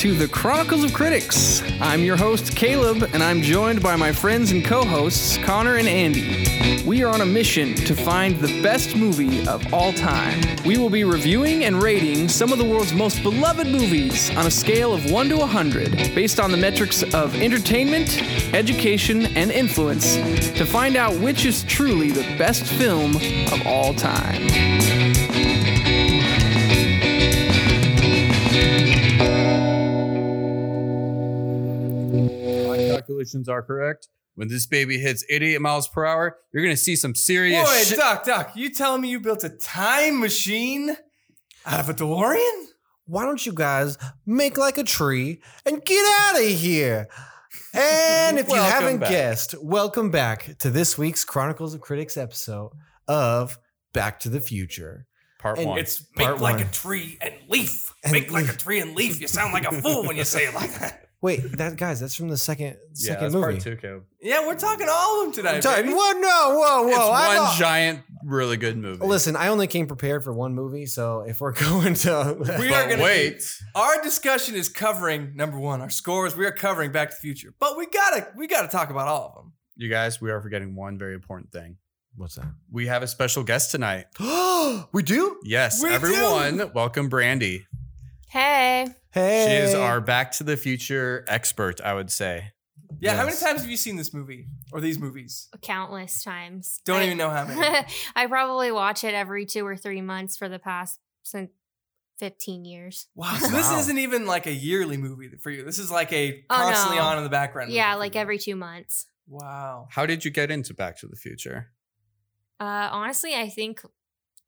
To the Chronicles of Critics. I'm your host, Caleb, and I'm joined by my friends and co hosts, Connor and Andy. We are on a mission to find the best movie of all time. We will be reviewing and rating some of the world's most beloved movies on a scale of 1 to 100, based on the metrics of entertainment, education, and influence, to find out which is truly the best film of all time. Calculations are correct. When this baby hits 88 miles per hour, you're gonna see some serious Boy, shit. Doc, Doc, you telling me you built a time machine out of a DeLorean? why don't you guys make like a tree and get out of here? And if you haven't back. guessed, welcome back to this week's Chronicles of Critics episode of Back to the Future. Part And one. It's make Part like a tree and leaf. And make like a tree and leaf. You sound like a fool when you say it like that. Wait, that guys, that's from the second yeah, second that's movie. part two, Caleb. Yeah, we're talking all of them tonight. Sorry, baby. Whoa, no, whoa, whoa! it's I one thought- giant, really good movie. Listen, I only came prepared for one movie, so if we're going to, We but are gonna wait. Our discussion is covering number one, our scores. We are covering Back to the Future, but we gotta we gotta talk about all of them. You guys, we are forgetting one very important thing. what's that? We have a special guest tonight. we do. Yes, We everyone, welcome Brandy. Hey. Hey, She is our Back to the Future expert, I would say. Yeah, how many Yes. times have you seen this movie or these movies? Countless times. Don't I- even know how many. I probably watch it every two or three months for the past since 15 years. Wow, so this Wow. isn't even like a yearly movie for you. This is like a Oh, constantly no. on in the background. Yeah, movie like every two months. Wow. How did you get into Back to the Future? Uh, honestly, I think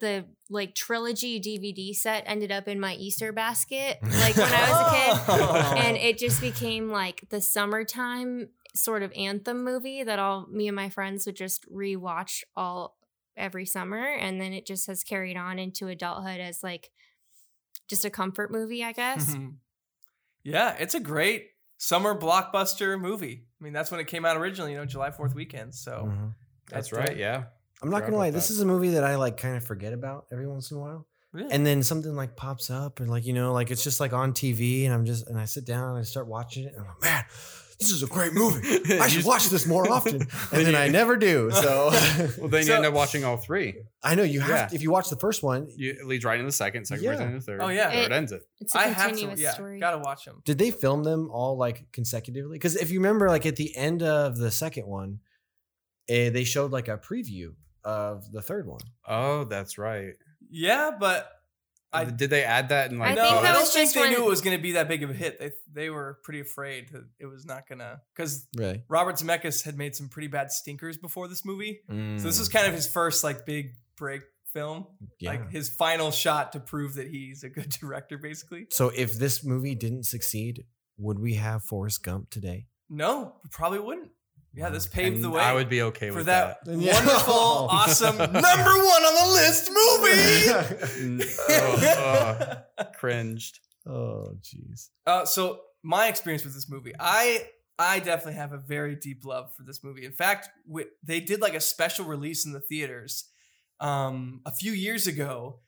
the like trilogy DVD set ended up in my Easter basket, like when I was a kid. And it just became like the summertime sort of anthem movie that all me and my friends would just rewatch all every summer and then it just has carried on into adulthood as like just a comfort movie i guess yeah, it's a great summer blockbuster movie. I mean, that's when it came out originally, you know, July 4th weekend. So Mhm. That's That's right, yeah. I'm not gonna lie. This that. is a movie that I like kind of forget about every once in a while, really. and then something like pops up, and like you know, like it's just like on TV, and I'm just and I sit down and I start watching it, and I'm like, man, this is a great movie. I should watch this more often, and then I never do. So Well, then you So- end up watching all three. I know you have Yeah. to, if you watch the first one. You, it leads right into the second, second verse Yeah. into the third. Oh, yeah. Third It- ends it. it's a I have to, continuous yeah, story gotta watch them. Did they film them all like consecutively? Because if you remember, like at the end of the second one, eh, they showed like a preview of the third one. Oh, that's right. Yeah, but I Did they add that in like? I no, think I don't was think just they knew it was going to be that big of a hit. They they were pretty afraid that it was not gonna because Really? Robert Zemeckis had made some pretty bad stinkers before this movie. So Mm. this was kind of his first like big break film, yeah. like his final shot to prove that he's a good director. Basically, so if this movie didn't succeed, would we have Forrest Gump today? no, probably wouldn't. Yeah, this paved and the way. I would be okay for with that, that. Yeah. wonderful, awesome number one on the list movie. Oh, oh, cringed. oh, jeez. Uh, so my experience with this movie, I I definitely have a very deep love for this movie. In fact, wi- they did like a special release in the theaters um, a few years ago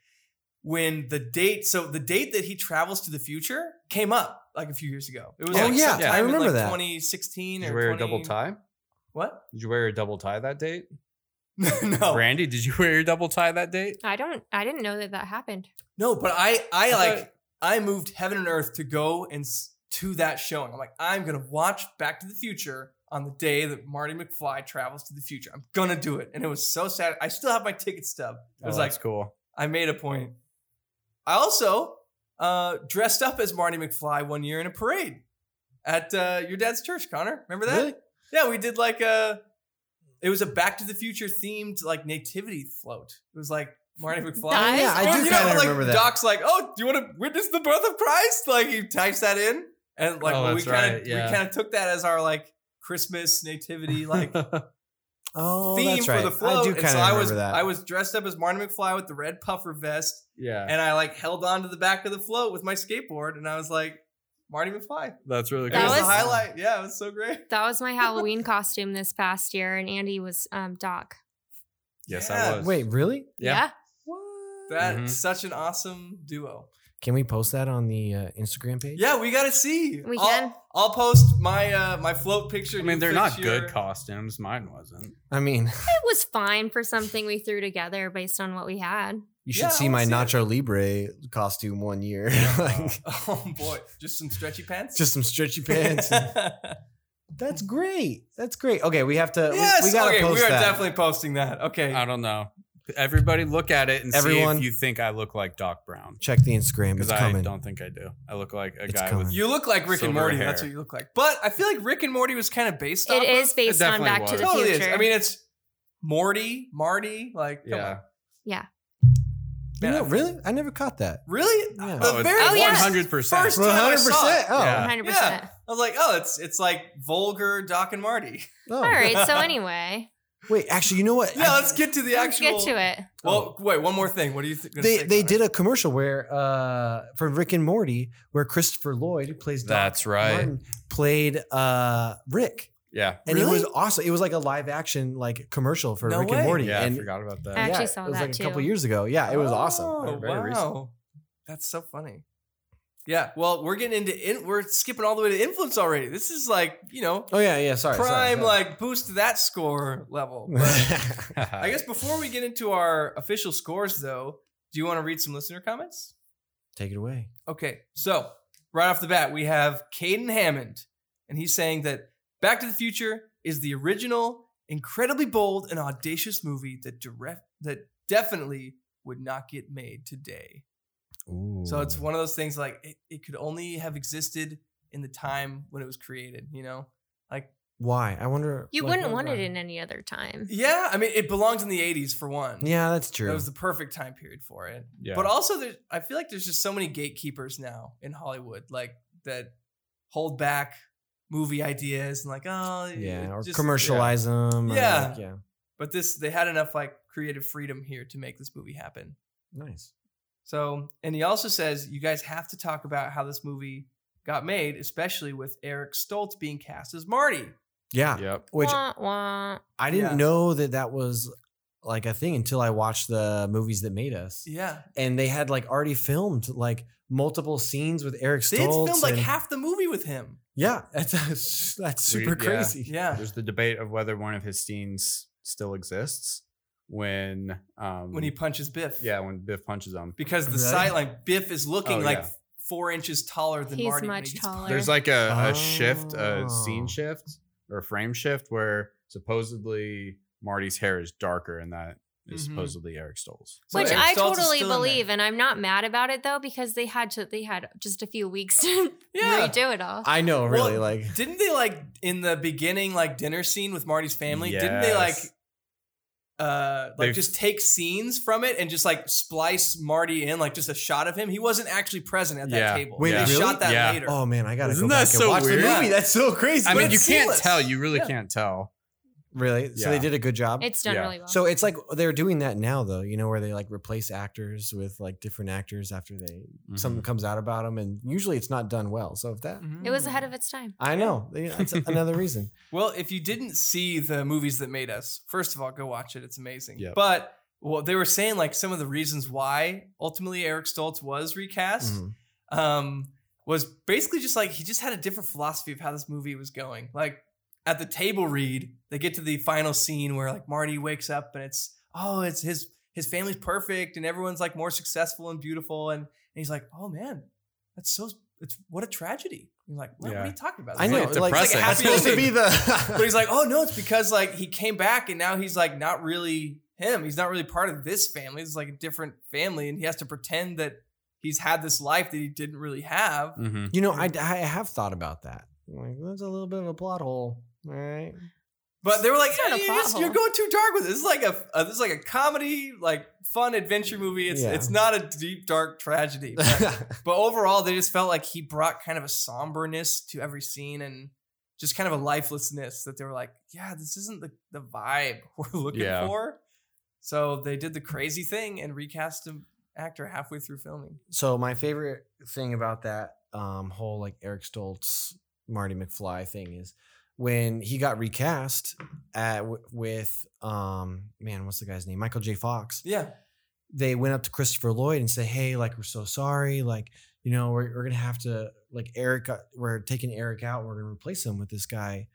when the date. So the date that he travels to the future came up like a few years ago. It was Oh, like yeah, sometime I in, remember like, that. 2016 or you wear a double tie? What? Did you wear a double tie that date? no, Brandy, did you wear your double tie that date? i don't i didn't know that that happened no. But I I I like thought- I moved heaven and earth to go and s- to that showing. I'm like, I'm gonna watch Back to the Future on the day that Marty McFly travels to the future. I'm gonna do it, and it was so sad. I still have my ticket stub. It was oh, like that's cool. I made a point. I also uh, dressed up as Marty McFly one year in a parade at uh, your dad's church. Connor, remember that? Really? Yeah, we did like a. It was a Back to the Future themed like nativity float. It was like Marty McFly. Nice. Yeah, I do you kind know, of like, remember that. Doc's like, oh, do you want to witness the birth of Christ? Like he types that in, and like Oh, we kind of right, yeah. we kind of took that as our like Christmas nativity like Oh, theme that's right. for the float. I do and kind so of I remember was that. I was dressed up as Marty McFly with the red puffer vest, yeah, and I like held on to the back of the float with my skateboard, and I was like Marty McFly. that's really It That was, cool. the highlight. Yeah, it was so great. that was my halloween costume this past year and andy was um doc yes, Yeah. I was. Wait, really? Yeah. That's Mhm. such an awesome duo. Can we post that on the uh, Instagram page? Yeah, we gotta see. We I'll, can. I'll post my uh my float picture. I mean, they're fix not good your- costumes. Mine wasn't. I mean, It was fine for something we threw together based on what we had. you should Yeah, see my see it. Nacho Libre costume one year. like, Oh boy, just some stretchy pants. just some stretchy pants. and- That's great. That's great. Okay, we have to. we- yes. we, gotta okay, post we are that. definitely posting that. Okay. I don't know. Everybody look at it and see Everyone- if you think I look like Doc Brown. Check the Instagram. Because It's I coming. don't think I do. I look like a It's guy coming. with. You look like Rick and Silver Morty. hair. That's what you look like. But I feel like Rick and Morty was kind of based. It off is Of, based on definitely Back to was. the totally Future. is. I mean, it's Morty, Marty. Like, come Yeah. on. yeah. You know, really? I never caught that. Really? Yeah. The Oh, very Oh, yeah. first- 100%. First time I saw it. Oh, Yeah. 100%. I was like, oh, it's it's like vulgar Doc and Marty. oh. All right. So anyway, Wait, actually, you know what? Yeah, let's get to the let's actual. get to it. Well, wait, one more thing. What do you think? they they did a commercial where uh for Rick and Morty where Christopher Lloyd who plays Doc That's right. Martin, played uh Rick Yeah. and it Really? was awesome. It was like a live action like commercial for No Rick way. and Morty. Yeah, and I forgot about that. I actually yeah, saw it was that like too. a couple years ago. Yeah, it was awesome. Oh, Very wow. recent. That's so funny. Yeah, well, we're getting into in, we're skipping all the way to influence already. This is like you know Oh yeah, yeah. Sorry, sorry, prime sorry. like boost that score level. I guess before we get into our official scores, though, do you want to read some listener comments? Take it away. Okay, so right off the bat, we have Caden Hammond, and he's saying that Back to the Future is the original, incredibly bold and audacious movie that direct that definitely would not get made today. So it's one of those things like it, it could only have existed in the time when it was created, you know? Like, why? I wonder. You like, wouldn't what- want it in any other time. yeah, I mean, it belongs in the 80s for one. Yeah, that's true. That was the perfect time period for it. Yeah. But also, there, I feel like there's just so many gatekeepers now in Hollywood, like that hold back movie ideas and like, oh, yeah, or just- commercialize them. or, Yeah. like, yeah. But this, they had enough like creative freedom here to make this movie happen. Nice. So, and he also says you guys have to talk about how this movie got made, especially with Eric Stoltz being cast as Marty. Yeah. Yep. Which Wah, wah. I didn't Yeah. know that that was like a thing until I watched the movies that made us. Yeah, And they had like already filmed like multiple scenes with Eric Stoltz. they had filmed like and- half the movie with him. Yeah, that's that's super Weird, yeah. crazy. Yeah, There's the debate of whether one of his scenes still exists when um when he punches Biff. yeah when Biff punches him. because the Really? sideline Biff is looking Oh, like yeah. four inches taller than He's Marty. when much he gets taller. There's like a, a shift, a Oh. scene shift or frame shift where supposedly Marty's hair is darker and that is Mhm. supposedly Eric Stoltz. So Which Eric I Stoltz totally still in there. believe, and I'm not mad about it though because they had to. They had just a few weeks to Yeah. redo it all. I know, really. Well, like, Didn't they like in the beginning like dinner scene with Marty's family? Didn't they like Yes. Uh like They've- just take scenes from it and just like splice Marty in like just a shot of him? He wasn't actually present at that Yeah. table. Wait, they really? shot that Yeah. later. oh man, I gotta Isn't go that back so and watch weird? the movie. That's so crazy. I But mean, you it's can't tell. You really Yeah. can't tell. Really? So they Yeah. did a good job. it's done Yeah. really well. So it's like they're doing that now, though. You know, where they like replace actors with like different actors after they something comes out about them, and usually it's not done well. So if that, Mhm. it was ahead of its time. I know, that's another reason. Well, if you didn't see the movies that made us, first of all, go watch it. It's amazing. Yep. But well, they were saying like some of the reasons why ultimately Eric Stoltz was recast Mhm. um, was basically just like he just had a different philosophy of how this movie was going. Like at the table read, they get to the final scene where like Marty wakes up and it's oh, it's his his family's perfect and everyone's like more successful and beautiful and, and he's like, oh man, that's so it's what a tragedy. You're like, what, what are you talking about? I know, like- It's like, depressing. like a happy supposed to be the. but he's like, oh no, it's because like he came back and now he's like not really him. He's not really part of this family. It's like a different family, and he has to pretend that he's had this life that he didn't really have. hmm you know, I, I have thought about that. Like, that's a little bit of a plot hole. All right. But they were like, It's not a "Eh, plot you're, just- you're going too dark with it. This is like a, a this is like a comedy, like fun adventure movie. It's Yeah. it's not a deep dark tragedy. But, but overall, they just felt like he brought kind of a somberness to every scene and just kind of a lifelessness that they were like, yeah, this isn't the, the vibe we're looking Yeah. for. So they did the crazy thing and recast an actor halfway through filming. so my favorite thing about that um, whole like Eric Stoltz, Marty McFly thing is when he got recast at w- with um man, what's the guy's name? Michael J. Fox. Yeah. they went up to Christopher Lloyd and said, "Hey, like we're so sorry, like you know we're, we're gonna have to like Eric, got- we're taking Eric out, we're gonna replace him with this guy,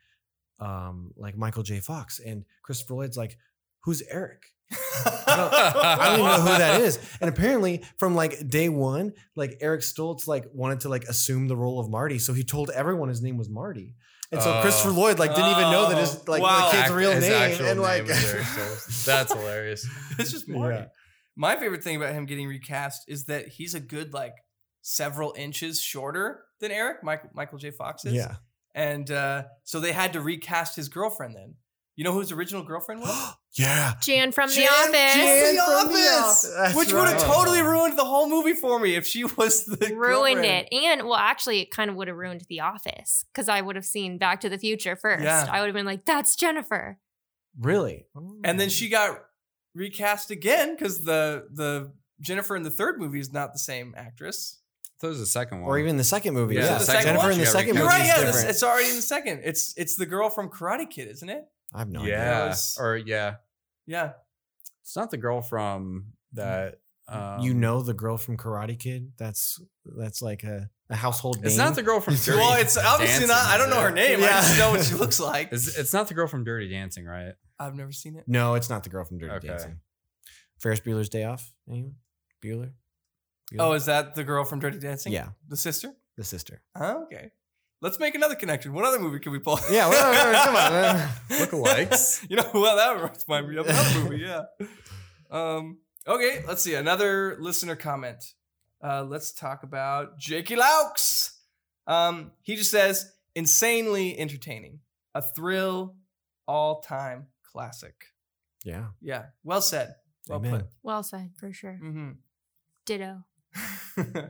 um, like Michael J. Fox." And Christopher Lloyd's like, "Who's Eric?" I don't even know who that is. And apparently, from like day one, like Eric Stoltz like wanted to like assume the role of Marty, so he told everyone his name was Marty. And so Oh. Christopher Lloyd like didn't even know that his like Wow. the kid's Act- real his name, and like name is Eric That's hilarious. it's just Marty. Yeah. My favorite thing about him getting recast is that he's a good like several inches shorter than Eric, Michael Michael J. Fox is. yeah. And uh, so they had to recast his girlfriend then. You know who his original girlfriend was? yeah. Jan from Jan- The Office. Jan Jan from from The The Office, Office. That's which would have totally ruined the whole movie for me if she was the ruined girlfriend. it. And well, actually, it kind of would have ruined The Office because I would have seen Back to the Future first. Yeah. I would have been like, "That's Jennifer." Really? And then she got recast again because the the Jennifer in the third movie is not the same actress. That was the second one. or even the second movie. Yeah, Yeah, the second Jennifer one in the she got second You're movie right. Yeah, this, it's already in the second. It's it's the girl from Karate Kid, isn't it? I have no idea. yeah, Yes. or yeah, Yeah. it's not the girl from that. Um, you know the girl from Karate Kid? That's that's like a, a household name. it's not the girl from Dirty. well, it's obviously Dancing, not. I don't know her name. I Yeah. just know what she looks like. It's, it's not the girl from Dirty Dancing, right? I've never seen it. No, it's not the girl from Dirty Okay. Dancing. Ferris Bueller's Day Off. Anyone? Bueller? Bueller? Oh, is that the girl from Dirty Dancing? yeah, The sister? the sister. Oh, okay. Let's make another connection. What other movie can we pull? Yeah, well, well, well, come on. man. Lookalikes. you know, well, that reminds me of another movie. Yeah. Um. Okay. Let's see another listener comment. Uh, let's talk about Jakey Laux. Um, he just says insanely entertaining, a thrill, all time classic. Yeah. Yeah. Well said. Well Amen. Well said, for sure. Mm-hmm. Ditto.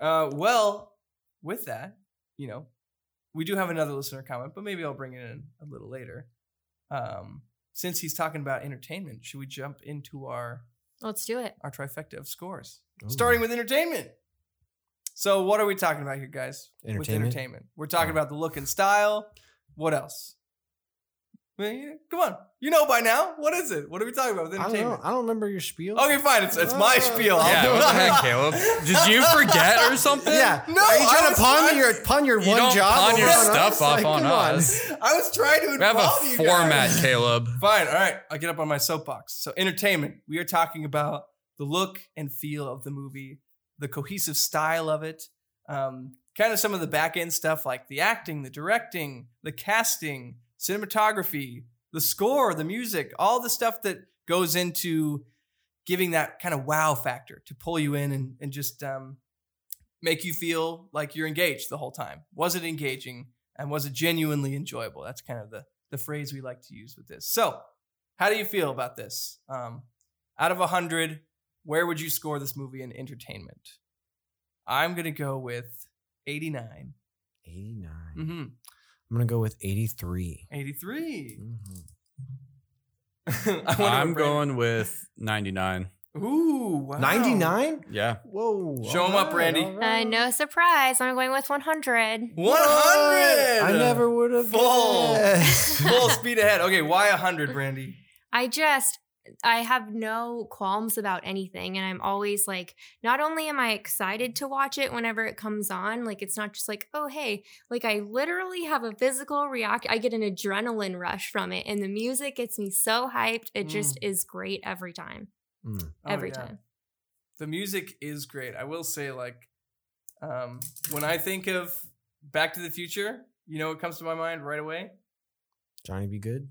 uh, well, with that, you know, we do have another listener comment, but maybe I'll bring it in a little later. Um, since he's talking about entertainment, should we jump into our Let's do it. our trifecta of scores, Ooh. starting with entertainment? So, what are we talking about here, guys? With Entertainment? entertainment, we're talking Oh. about the look and style. What else? I mean, come on, you know by now. What is it? What are we talking about with I don't know. entertainment? I don't remember your spiel. Okay, fine. It's it's my Uh, spiel. I'll yeah, do what it. the heck, Caleb? Did you forget or something? Yeah. No, Are you I trying was to pawn trying- your pawn your You one don't job? pawn over your on stuff us? off Like, on come us. I was trying to We have a you format, guys. Caleb. Fine. All right. I'll get up on my soapbox. So, entertainment. We are talking about the look and feel of the movie, the cohesive style of it, um, kind of some of the back end stuff like the acting, the directing, the casting, cinematography, the score, the music, all the stuff that goes into giving that kind of wow factor to pull you in and, and just um, make you feel like you're engaged the whole time. Was it engaging and was it genuinely enjoyable? That's kind of the the phrase we like to use with this. So, how do you feel about this? Um, out of 100, where would you score this movie in entertainment? I'm going to go with 89. 89. Mm-hmm. I'm gonna go with 83. 83. Mhm. I wonder what I'm going with 99. Ooh, wow. 99? Yeah. Whoa. Show 'em up, Randy. Uh, no surprise. I'm going with 100. 100. I never would have Full. Full speed ahead. Okay, why 100, Brandy? I just I have no qualms about anything and I'm always like not only am I excited to watch it whenever it comes on like it's not just like oh hey like I literally have a physical react I get an adrenaline rush from it and the music gets me so hyped it just is great every time Mm. Oh, every yeah. time The music is great. I will say, like, um, when I think of Back to the Future, you know what comes to my mind right away? Johnny B. Goode.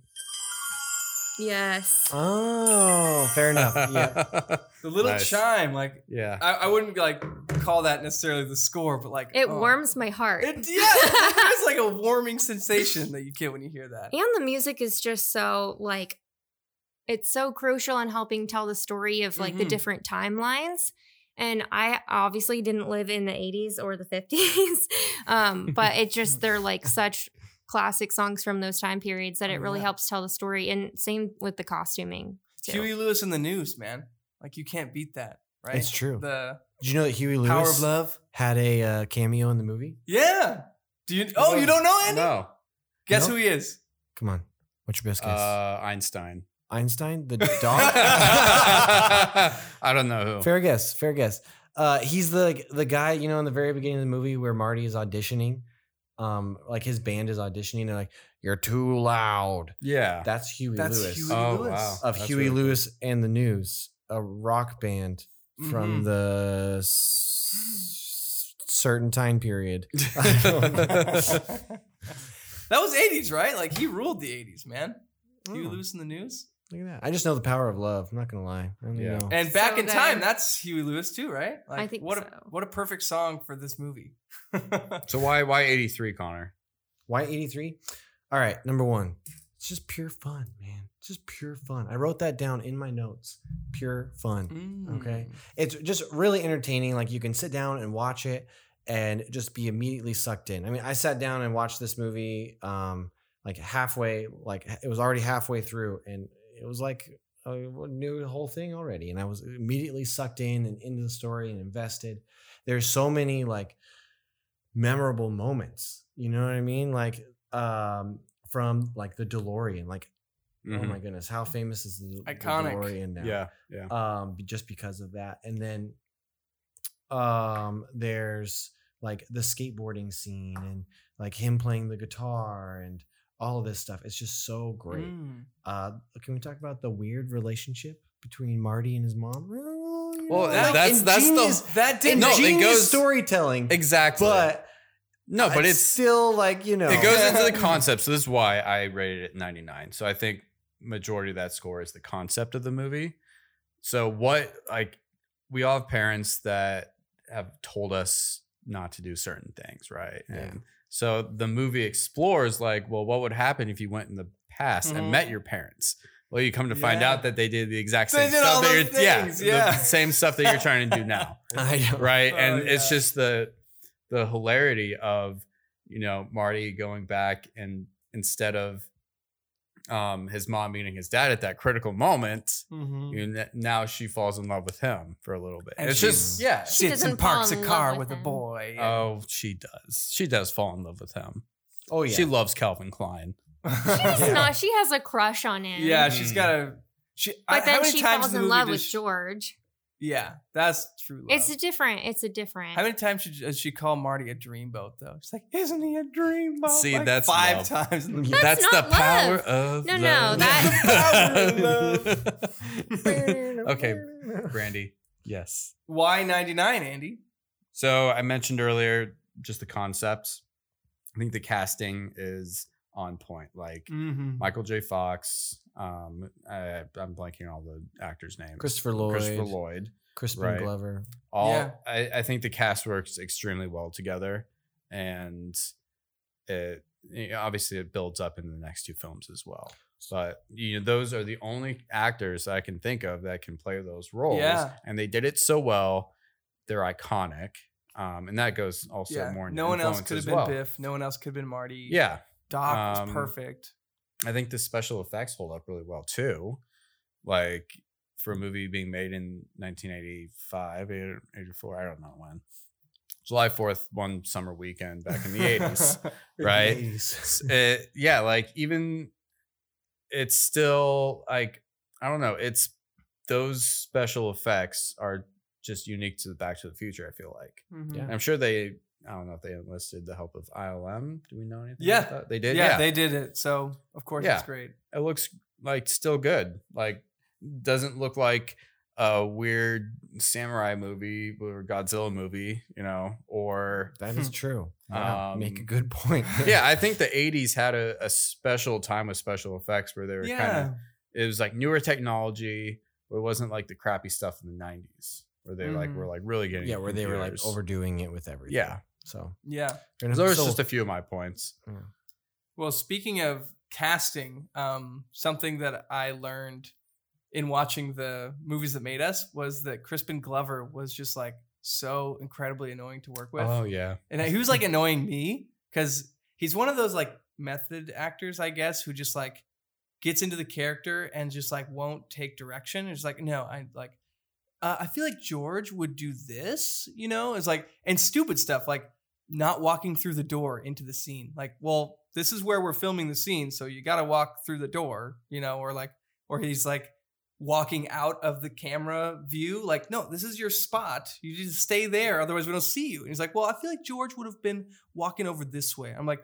Yes Oh, fair enough. Yeah. The little Nice. chime, like yeah. I, I wouldn't like call that necessarily the score, but like it oh. warms my heart It, yeah, it's like a warming sensation that you get when you hear that. And the music is just so like it's so crucial in helping tell the story of like the Mhm. different timelines. And I obviously didn't live in the 80s or the 50s. um, but it just they're like such classic songs from those time periods that it really Yeah. helps tell the story. And same with the costuming. too. Huey Lewis and the News, man. Like you can't beat that, right? It's true. The Did you know that Huey Lewis power of love. had a uh, cameo in the movie? Yeah. Do you? Oh, you don't know Andy? No. Guess No. who he is? Come on. What's your best guess? Uh, Einstein. Einstein, the dog. I don't know who. fair guess. Fair guess. Uh, he's the the guy you know in the very beginning of the movie where Marty is auditioning. Um, like his band is auditioning. They're like, "You're too loud." Yeah. That's Huey That's Lewis Huey Oh, Lewis. wow. of That's Huey really cool. Lewis and the News, a rock band from Mhm. the s- certain time period. that was 80s, right? Like he ruled the 80s, man. Huey Oh, Lewis in the news. Look at that. I just know the power of love. I'm not gonna lie. I don't Yeah. know. And back So in time, that's Huey Lewis too, right? Like, I think what a what a perfect song for this movie. so why why 83, Connor? Why 83? All right, number one. It's just pure fun, man. It's just pure fun. I wrote that down in my notes. Pure fun. Mm. Okay. It's just really entertaining. Like you can sit down and watch it and just be immediately sucked in. I mean, I sat down and watched this movie um like halfway, like it was already halfway through, and it was like I knew the whole thing already. And I was immediately sucked in and into the story and invested. There's so many like memorable moments. You know what I mean? Like um from like the DeLorean. Like, oh Mhm. my goodness, how famous is the, the DeLorean now? Yeah, yeah. um just because of that and then um there's like the skateboarding scene and like him playing the guitar and all of this stuff it's just so great Mm. uh can we talk about the weird relationship between marty and his mom Well, you Well, know, that- that's- that's the- ingenious- That did No, it goes- storytelling Exactly. but no, but it's still like you know it goes into the concept. So this is why I rated it 99. So I think majority of that score is the concept of the movie. So what like we all have parents that have told us not to do certain things, right? Yeah. And so the movie explores like, well, what would happen if you went in the past Mhm. and met your parents? Well, you come to find Yeah. out that they did the exact same stuff that you're yeah, things, the yeah. same stuff that you're trying to do now I know. right Oh, and it's just the the hilarity of you know marty going back and instead of um his mom meeting his dad at that critical moment Mhm. you know, now she falls in love with him for a little bit And it's she- just yeah She Sits and doesn't fall parks a car with with a boy. and- oh she does she does fall in love with him oh yeah she loves calvin klein She does Yeah. not. She has a crush on him. yeah, she's got a. She, I- But how then many she times falls in love with she- George. Yeah, that's true love. It's a different. It's a different. How many times should, does she call Marty a dreamboat though? She's like, "Isn't he a dreamboat?" See, Like, that's five love. times. In the That's that's, not the power love. of No, no, love. that- okay brandy yes Why ninety nine, Andy? So I mentioned earlier just the concepts. I think the casting is on point. Like Mm-hmm. Michael J. Fox. Um, I, I'm blanking on all the actors' names. Christopher Lloyd. Christopher Lloyd. crispin Right. glover All Yeah. I, I think the cast works extremely well together, and it you know, obviously it builds up in the next two films as well. But you know, those are the only actors I can think of that can play those roles, Yeah. and they did it so well. They're iconic, um, and that goes also yeah, more. No one else could have been well. Biff. No one else could have been Marty. Yeah, Doc Um, was perfect. I think the special effects hold up really well too. Like for a movie being made in 1985, 84, I don't know when. July 4th, one summer weekend back in the 80s. right? S- it- yeah, like even it's still like I don't know, it's those special effects are just unique to the Back to the Future, I feel like. Mhm. Yeah. I'm sure they I don't know if they enlisted the help of ILM. Do we know anything? Yeah. about that? They did. yeah, Yeah, they did it. So of course Yeah. it's great. it looks like still good. Like doesn't look like a weird samurai movie or Godzilla movie, you know, or that is true Yeah, make a Um, good point yeah, I think the 80s had a, a special time with special effects where they were kind of it was like newer technology, but it wasn't like the crappy stuff in the 90s where they like Mhm. were like really getting yeah where they were like overdoing it with everything Yeah. So Yeah. and Those are just a few of my points. Well, speaking of casting, um, something that I learned in watching the movies that made us was that Crispin Glover was just like so incredibly annoying to work with. Oh yeah. And he was like annoying me because he's one of those like method actors, I guess, who just like gets into the character and just like won't take direction. It's like, no, I like, uh, I feel like George would do this, you know, it's like, and stupid stuff like not walking through the door into the scene. Like, well, this is where we're filming the scene, so you got to walk through the door, you know, or like, or he's like walking out of the camera view. Like, no, this is your spot. You just stay there, otherwise we don't see you. And he's like, well, I feel like George would have been walking over this way. I'm like,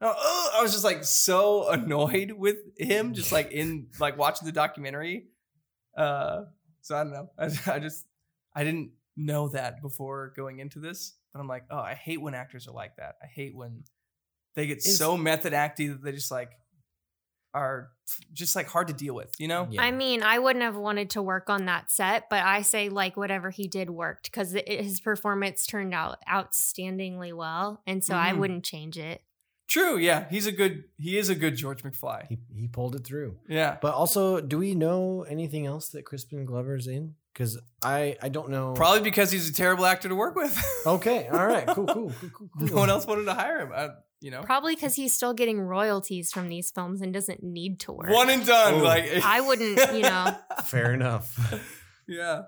oh, oh, I was just like so annoyed with him, just like in like watching the documentary. Uh, so I don't know. I, I just I didn't know that before going into this, but I'm like, oh, I hate when actors are like that. I hate when they get Is- so method acty that they just like are just like hard to deal with. You know? Yeah. I mean, I wouldn't have wanted to work on that set, but I say like whatever he did worked because his performance turned out outstandingly well, and so I Mhm. wouldn't change it. True. Yeah, he's a good. He is a good George McFly. he, he pulled it through. Yeah. But also, do we know anything else that Crispin Glover's in? Because I I don't know. Probably because he's a terrible actor to work with. Okay. All right. Cool. Cool. Cool. Cool. cool. no one else wanted to hire him. I, you know, Probably because he's still getting royalties from these films and doesn't need to work. one and done. Oh. Like I wouldn't, you know. Fair enough. yeah.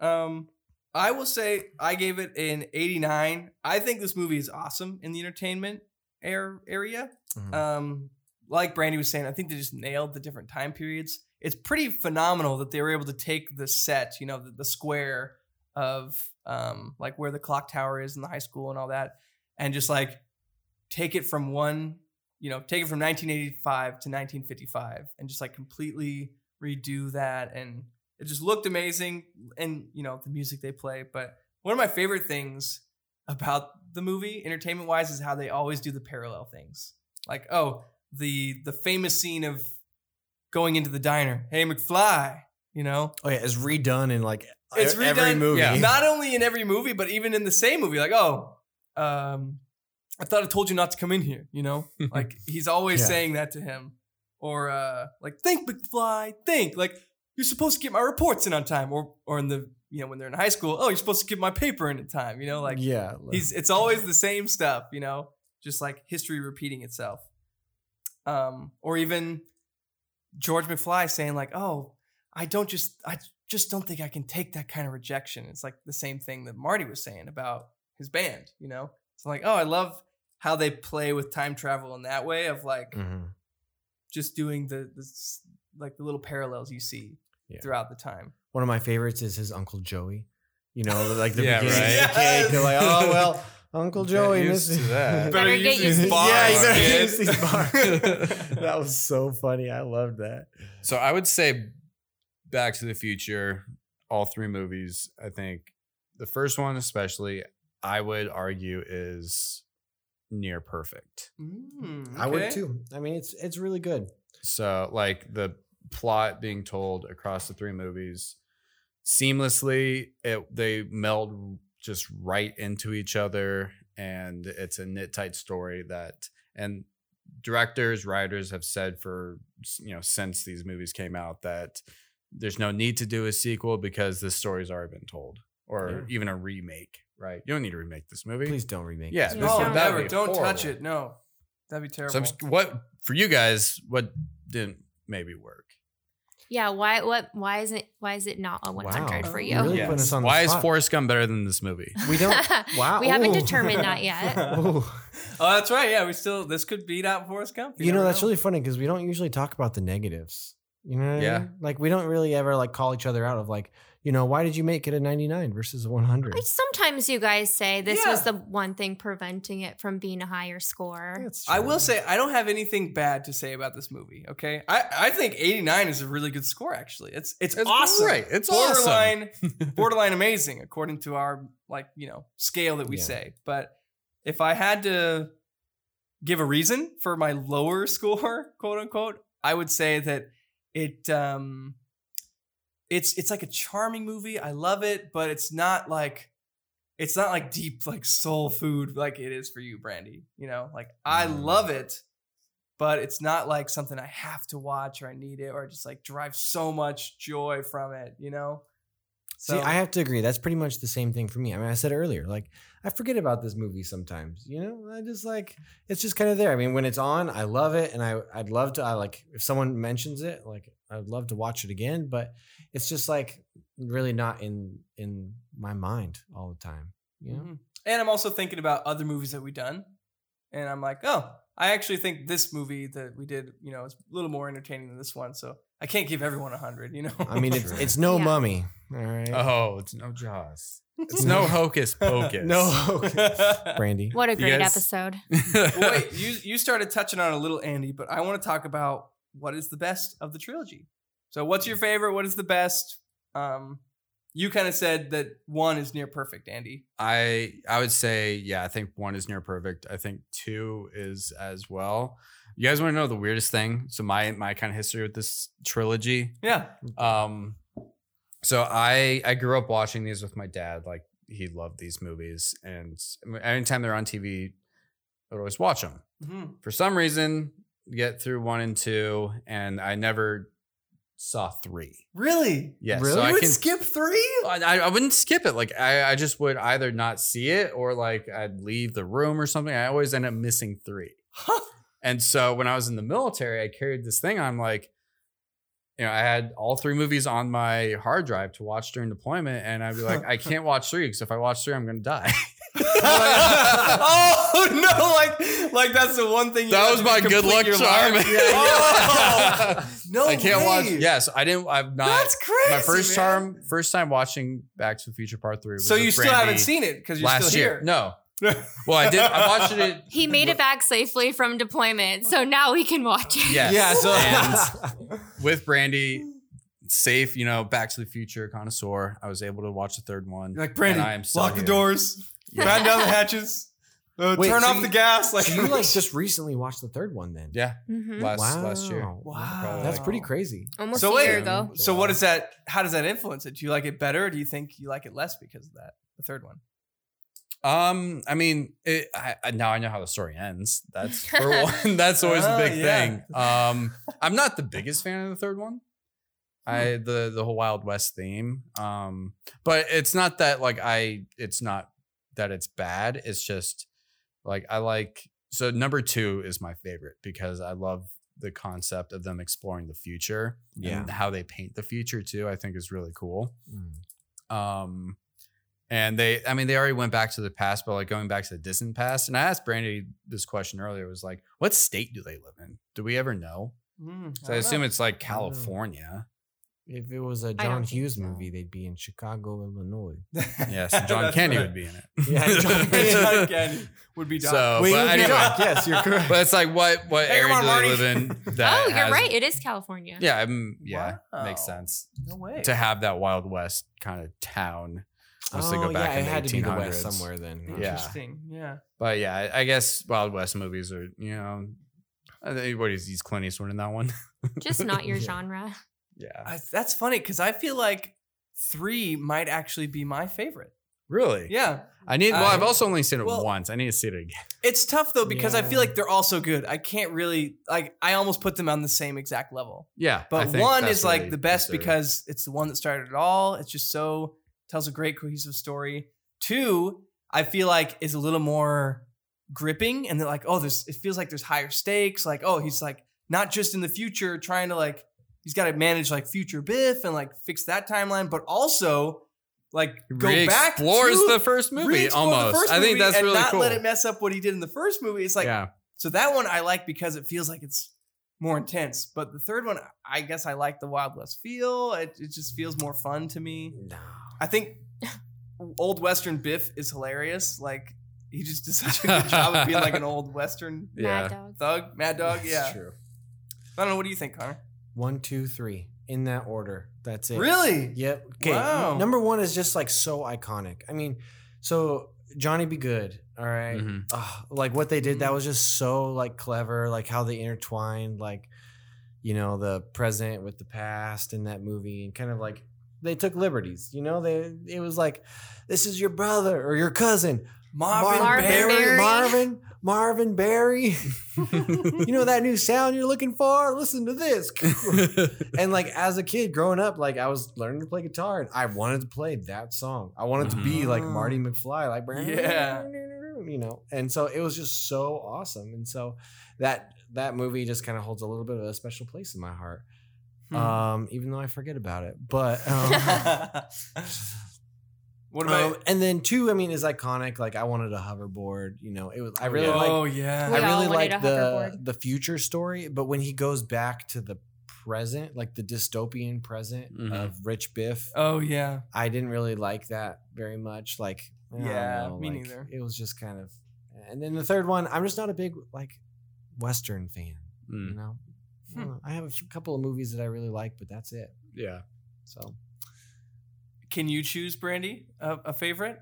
Um, I will say I gave it an 89. I think this movie is awesome in the entertainment air area. Mhm. Um, like Brandy was saying, I think they just nailed the different time periods. It's pretty phenomenal that they were able to take the set, you know, the, the square of um, like where the clock tower is in the high school and all that, and just like take it from one, you know, take it from 1985 to 1955 and just like completely redo that. And it just looked amazing. And, you know, the music they play. But one of my favorite things about the movie, entertainment wise, is how they always do the parallel things. Like, oh, the the famous scene of going into the diner. Hey, McFly, you know, Oh yeah, it's redone in like It's e- every redone- movie. yeah. not only in every movie, but even in the same movie. Like, oh, um, I thought I told you not to come in here. You know, like he's always Yeah. saying that to him, or uh, like, think, McFly, think. Like you're supposed to get my reports in on time, or or in the you know when they're in high school, oh, you're supposed to get my paper in on time. You know, like yeah, he's it's always the same stuff, you know, just like history repeating itself. Um, or even George McFly saying like, "Oh, I don't just I just don't think I can take that kind of rejection." It's like the same thing that Marty was saying about his band, you know. It's like, "Oh, I love how they play with time travel in that way of like Mhm. just doing the the like the little parallels you see Yeah. throughout the time." One of my favorites is his Uncle Joey. You know, like the Yeah, beginning right. of the cake. They're like, oh well, Uncle Get Joey. used to that. Better get used to these yeah, you bars, better get kid. used to these bars. that was so funny. I loved that. So I would say Back to the Future, all three movies, I think the first one especially, I would argue is near perfect. Mm, I would too. I mean, it's it's really good. So like the plot being told across the three movies seamlessly, it they meld just right into each other and it's a knit tight story that and directors, writers have said for you know since these movies came out that there's no need to do a sequel because this story's already been told or even a remake, right? You don't need to remake this movie. Please don't remake. It. Yeah, this this No, movie. never. Don't touch it. No, that'd be terrible. So I'm just- what for you guys? What didn't maybe work? Yeah, why what why isn't why is it not a 100 Wow. for You you? really Yes. putting us on the Why is spot. Forrest Gump better than this movie? We don't. Wow. we haven't determined that yet. Oh, that's right. Yeah, we still this could beat out Forrest Gump. You know, never that's really funny because we don't usually talk about the negatives. You know, what I mean? Like we don't really ever like call each other out of like, you know, why did you make it a 99 versus a 100? Sometimes you guys say this was the one thing preventing it from being a higher score. That's I will say I don't have anything bad to say about this movie. Okay, I, I think 89 is a really good score. Actually, it's it's, It's awesome. great. It's borderline borderline amazing according to our like you know scale that we Yeah. say. But if I had to give a reason for my lower score, quote unquote, I would say that it um it's it's like a charming movie. I love it, but it's not like it's not like deep like soul food like it is for you, Brandy. You know, like I Mm. love it, but it's not like something I have to watch or I need it or just like derive so much joy from it. You know. See, I have to agree. That's pretty much the same thing for me. I mean, I said earlier, like I forget about this movie sometimes. You know, I just like it's just kind of there. I mean, when it's on, I love it, and I I'd love to. I like if someone mentions it, like I'd love to watch it again. But it's just like really not in in my mind all the time. You know, Mhm. And I'm also thinking about other movies that we've done. And I'm like, oh, I actually think this movie that we did, you know, is a little more entertaining than this one. So I can't give everyone a hundred. You know. I mean, it's it's no Yeah. mummy. All right. Oh, it's no Jaws. It's no hocus pocus. no. Hocus. Brandy. What a great guys- episode. Well, wait, you you started touching on a little, Andy, but I want to talk about what is the best of the trilogy. So, what's your favorite? What is the best? Um, you kind of said that one is near perfect, Andy. I I would say yeah. I think one is near perfect. I think two is as well. You guys want to know the weirdest thing? So my my kind of history with this trilogy. Yeah. Um, so I I grew up watching these with my dad. Like he loved these movies, and anytime they're on TV, I would always watch them. hmm For some reason, get through one and two, and I never saw three. Really? Yeah, Really? so you I would can skip three? I, I wouldn't skip it. Like I, I just would either not see it or like I'd leave the room or something. I always end up missing three. Huh. And so when I was in the military, I carried this thing. I'm like, you know, I had all three movies on my hard drive to watch during deployment, and I'd be like, I can't watch three because if I watch three, I'm gonna die. oh no! Like, like that's the one thing. That was my good luck charm. life. Oh, no, I can't watch. Yes, I didn't. I've not. that's crazy. my first man. charm, first time watching Back to the Future Part Three. Was So you still Brandy haven't seen it because you're last still year? here. No. Well, I did. I watched it. He made it back safely from deployment, so now we can watch it. Yes. Yeah. So and with Brandy, safe, you know, Back to the Future connoisseur. I was able to watch the third one. You're like Brandy, I am still lock the doors, Yeah. batten down the hatches, uh, Wait, turn so off you- the gas. Like, so you like just recently watched the third one then? Yeah, Mhm. last last year. Wow. That's like- pretty crazy. Almost so a year ago. so what is that? How does that influence it? Do you like it better, or do you think you like it less because of that? The third one. Um, I mean, it, I, I now I know how the story ends. That's for one. That's always a Oh, big yeah. thing. Um, I'm not the biggest fan of the third one. I Hmm. the the whole Wild West theme. Um, but it's not that like I. It's not that it's bad. It's just like I like. So number two is my favorite because I love the concept of them exploring the future Yeah. and how they paint the future too. I think is really cool. Mm. Um, and they, I mean, they already went back to the past, but like going back to the distant past. And I asked Brandy this question earlier. Was like, what state do they live in? Do we ever know? Mm, So I, assume it's like. California. If it was a John Hughes so. movie, they'd be in Chicago, Illinois. Yes, John That's Candy right. would be in it. Yeah, John John Candy would be Doc. So, Wait, but would be anyway, Doc. Yes, you're correct. but it's like what what Hey, come area on, do they live in? That oh, you're has- right. It is California. Yeah, I'm, yeah, makes sense no way. to have that Wild West kind of town. Once they go back Oh, yeah, in it the had to be the West 1800s. somewhere then. huh? Yeah. Interesting. Yeah. But yeah, I- I guess Wild West movies are, you know, I think what is he's Clint Eastwood in that one? Just not your Yeah. genre. Yeah. I, that's funny because I feel like three might actually be my favorite. Really? Yeah. I need. Well, I- I've also only seen it well- once. I need to see it again. It's tough though because I feel like they're all so good. I can't really like I almost put them on the same exact level. Yeah, But one is like the best deserve. because it's the one that started it all. It's just so tells a great cohesive story. Two, I feel like is a little more gripping and they're like, oh, there's it feels like there's higher stakes. Like, oh, he's like not just in the future trying to like he's got to manage like future Biff and like fix that timeline, but also like go back explores to the first movie almost. first I think that's and really not cool. let it mess up what he did in the first movie. It's like yeah, so that one I like because it feels like it's more intense. But the third one, I guess I like the Wild West feel. It, it just feels more fun to me. No. I think old Western Biff is hilarious. Like he just does such a good job of being like an old Western yeah. Mad Dog. thug, mad dog. It's Yeah. true. I don't know. What do you think, Connor? One, two, three. In that order. That's it. Really? Yep. Okay. Wow. Number one is just like so iconic. I mean, so Johnny B. Goode. All right? Mhm. Ah, like what they did, that was just so like clever. Like how they intertwined, like you know, the present with the past in that movie, and kind of like they took liberties. You know, they it was like this is your brother or your cousin, Marvin, Marvin Berry. Berry. Marvin, Marvin Berry. you know that new sound you're looking for? Listen to this. and like as a kid growing up, like I was learning to play guitar and I wanted to play that song. I wanted to be like. Marty McFly, like Yeah. you know. And so it was just so awesome. And so that that movie just kind of holds a little bit of a special place in my heart. Hmm. Um, even though I forget about it. But um, what about? um, and then two, I mean, is iconic. Like I wanted a hoverboard. You know, it was. I really yeah. like oh yeah. We I really like the the future story, but when he goes back to the present, like the dystopian present Mhm. of Rich Biff. Oh yeah. I didn't really like that very much. Like, Yeah, know, me like, neither. It was just kind of. And then the third one, I'm just not a big like Western fan. You Mm, know, Hmm. I don't know. I have a couple of movies that I really like, but that's it. yeah. So Can you choose Brandy a, a favorite?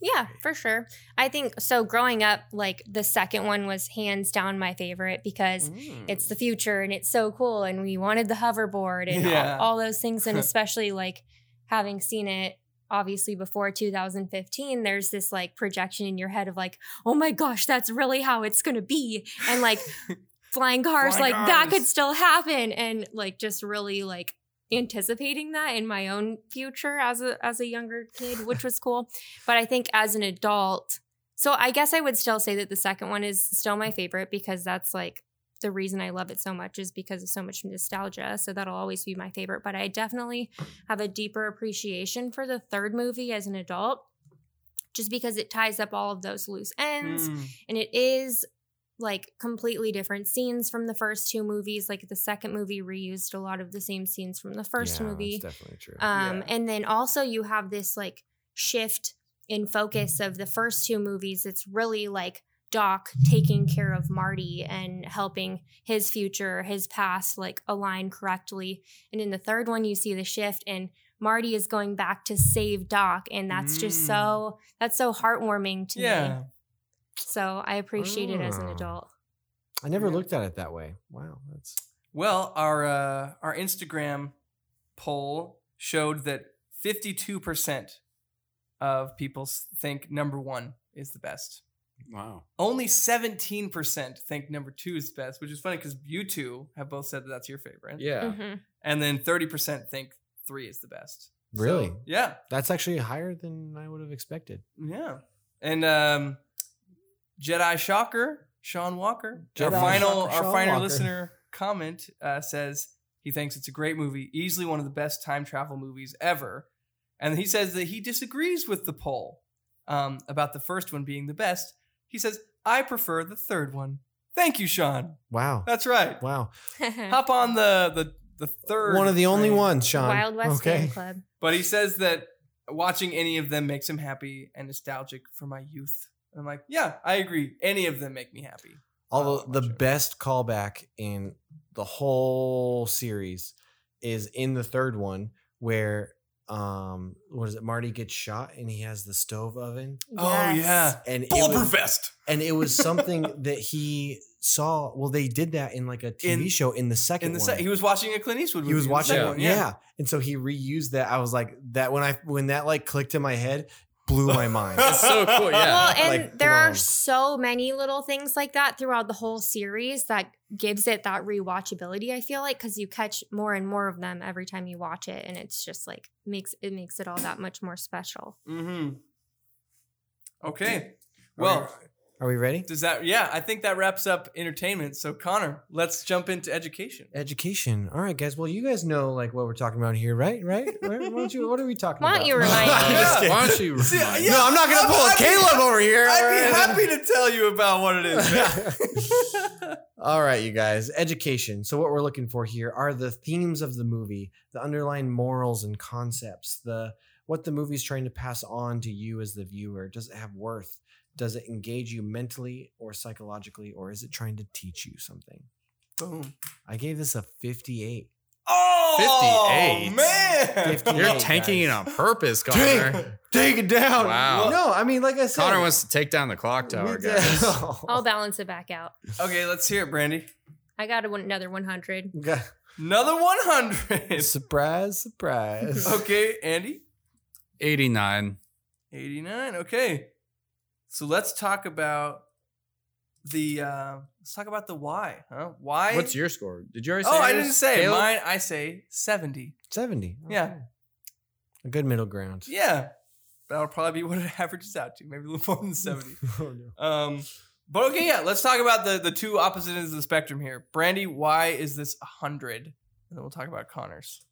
Yeah, for sure. I think so. Growing up, like the second one was hands down my favorite because Mm. it's the future and it's so cool. And we wanted the hoverboard and Yeah. all, all those things. And especially like having seen it obviously before 2015, there's this like projection in your head of like, oh my gosh, that's really how it's going to be. And like flying cars, Flying like that could still happen. And like just really like anticipating that in my own future as a as a younger kid, which was cool. But I think as an adult, so I guess I would still say that the second one is still my favorite because that's like the reason I love it so much is because of so much nostalgia. So that'll always be my favorite. But I definitely have a deeper appreciation for the third movie as an adult, just because it ties up all of those loose ends Mm. and it is like completely different scenes from the first two movies. Like the second movie reused a lot of the same scenes from the first yeah, movie. that's definitely true. Um, Yeah. and then also you have this like shift in focus of the first two movies. It's really like Doc taking care of Marty and helping his future, his past, like align correctly. And in the third one, you see the shift and Marty is going back to save Doc. And that's just Mm. so, that's so heartwarming to me. Yeah. So I appreciate it as an Oh. adult. I never yeah. looked at it that way. Wow, that's Well, our uh, our Instagram poll showed that 52% of people think number one is the best. Wow. Only 17% think number two is the best, which is funny because you two have both said that that's your favorite. Yeah. Mhm. And then 30% think three is the best. So, really yeah. that's actually higher than I would have expected. Yeah. And um, Jedi Shocker, Sean Walker, our final Shocker, our Sean final Walker. listener comment uh, says he thinks it's a great movie, easily one of the best time travel movies ever. And he says that he disagrees with the poll um, about the first one being the best. He says, I prefer the third one. Thank you, Sean. Wow, That's right. wow, Hop on the the the third one of the only train. ones, Sean. Wild West okay. Fan Club. But he says that watching any of them makes him happy and nostalgic for my youth. And I'm like, yeah, I agree. Any of them make me happy. Although Oh, the watch it. best callback in the whole series is in the third one where um what is it Marty gets shot and he has the stove oven Oh yeah, and it bulletproof vest. and it was something that he saw well they did that in like a TV In- show in the second In the one. set, he was watching a Clint Eastwood. he was watching second it, one, yeah. and so he reused that I was like that when I when that like clicked in my head blew my mind It's so cool. Yeah. Well, and like, there are so many little things like that throughout the whole series that gives it that rewatchability. I feel like because you catch more and more of them every time you watch it, and it's just like makes it makes it all that much more special. Mm-hmm. Okay. Well, we- are we ready does that? Yeah, I think that wraps up entertainment. So Connor, let's jump into education. education all right guys well you guys know like what we're talking about here right right, right? Why don't you, what are we talking Why about don't you remind me? I'm. Why don't you See, remind yeah, no, I'm not gonna pull a I'd be- Caleb over here. I'd be happy to tell you about what it is. man. All right, you guys, education. So what we're looking for here are the themes of the movie, the underlying morals and concepts, the what the movie's trying to pass on to you as the viewer. Does it have worth? Does it engage you mentally or psychologically, or is it trying to teach you something? Boom. I gave this a 58. Oh, 58. man. 58. You're Guys. tanking it on purpose, Connor. Take, take it down. Wow. No, I mean, like I said, Connor wants to take down the clock tower, we- guys. I'll balance it back out. Okay, let's hear it, Brandy. I got a, one- another 100. Another 100. surprise, surprise. okay, Andy. 89. 89. Okay. So let's talk about the uh let's talk about the why, huh? Why? What's your score? Did you already say Oh, I didn't say Caleb? mine. I say 70. 70. Yeah. A good middle ground. Yeah. That'll probably be what it averages out to, maybe a little more than 70. oh, no. Um but okay, yeah, let's talk about the the two opposite ends of the spectrum here. Brandy, why is this 100? And then we'll talk about Connors.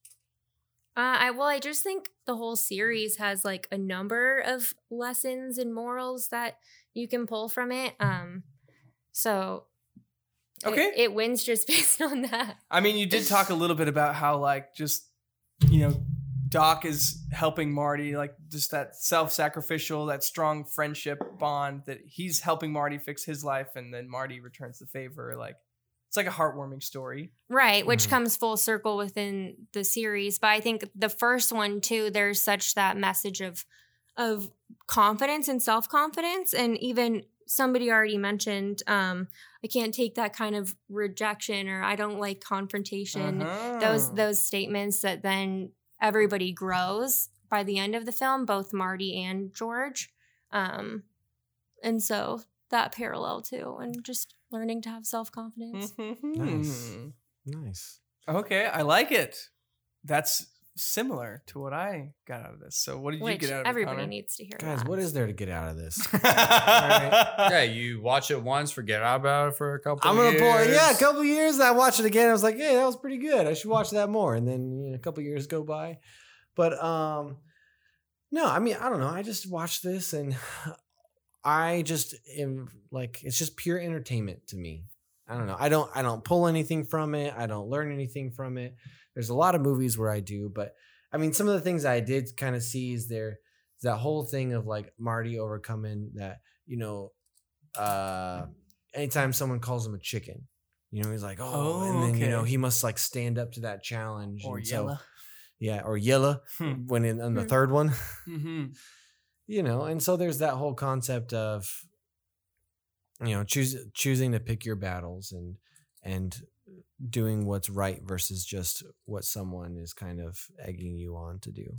Uh, I well, I just think the whole series has like a number of lessons and morals that you can pull from it. Um, so Okay. It, it wins just based on that. I mean, you did talk a little bit about how like just you know Doc is helping Marty, like just that self-sacrificial, that strong friendship bond that he's helping Marty fix his life, and then Marty returns the favor. Like it's like a heartwarming story. Right, which Mhm. comes full circle within the series. But I think the first one too, there's such that message of of confidence and self confidence, and even somebody already mentioned, um, I can't take that kind of rejection or I don't like confrontation. Those Uh-huh. those statements that then everybody grows by the end of the film, both Marty and George, um, and so that parallel too, and just learning to have self confidence. Nice. Mhm. Nice. Okay, I like it. That's similar to what I got out of this. So, what did you get out of everybody it, Connor? needs to hear. Guys, that. what is there to get out of this? yeah, you watch it once, forget about it for a couple. I'm gonna pull it. Yeah, a years. couple years. I watched it again. I was like, "Hey, that was pretty good. I should watch that more." And then you know, a couple years go by, but um, no, I mean, I don't know. I just watched this, and I just am like, it's just pure entertainment to me. I don't know. I don't. I don't pull anything from it. I don't learn anything from it. There's a lot of movies where I do, but I mean, some of the things I did kind of see is there that whole thing of like Marty overcoming that. You know, uh anytime someone calls him a chicken, you know, he's like, oh, Oh, and then you know he must like stand up to that challenge. Or and so- yeah, or yella Hmm. when in on the Hmm. third one, hmm you know, and so there's that whole concept of you know choose choosing to pick your battles and and doing what's right versus just what someone is kind of egging you on to do.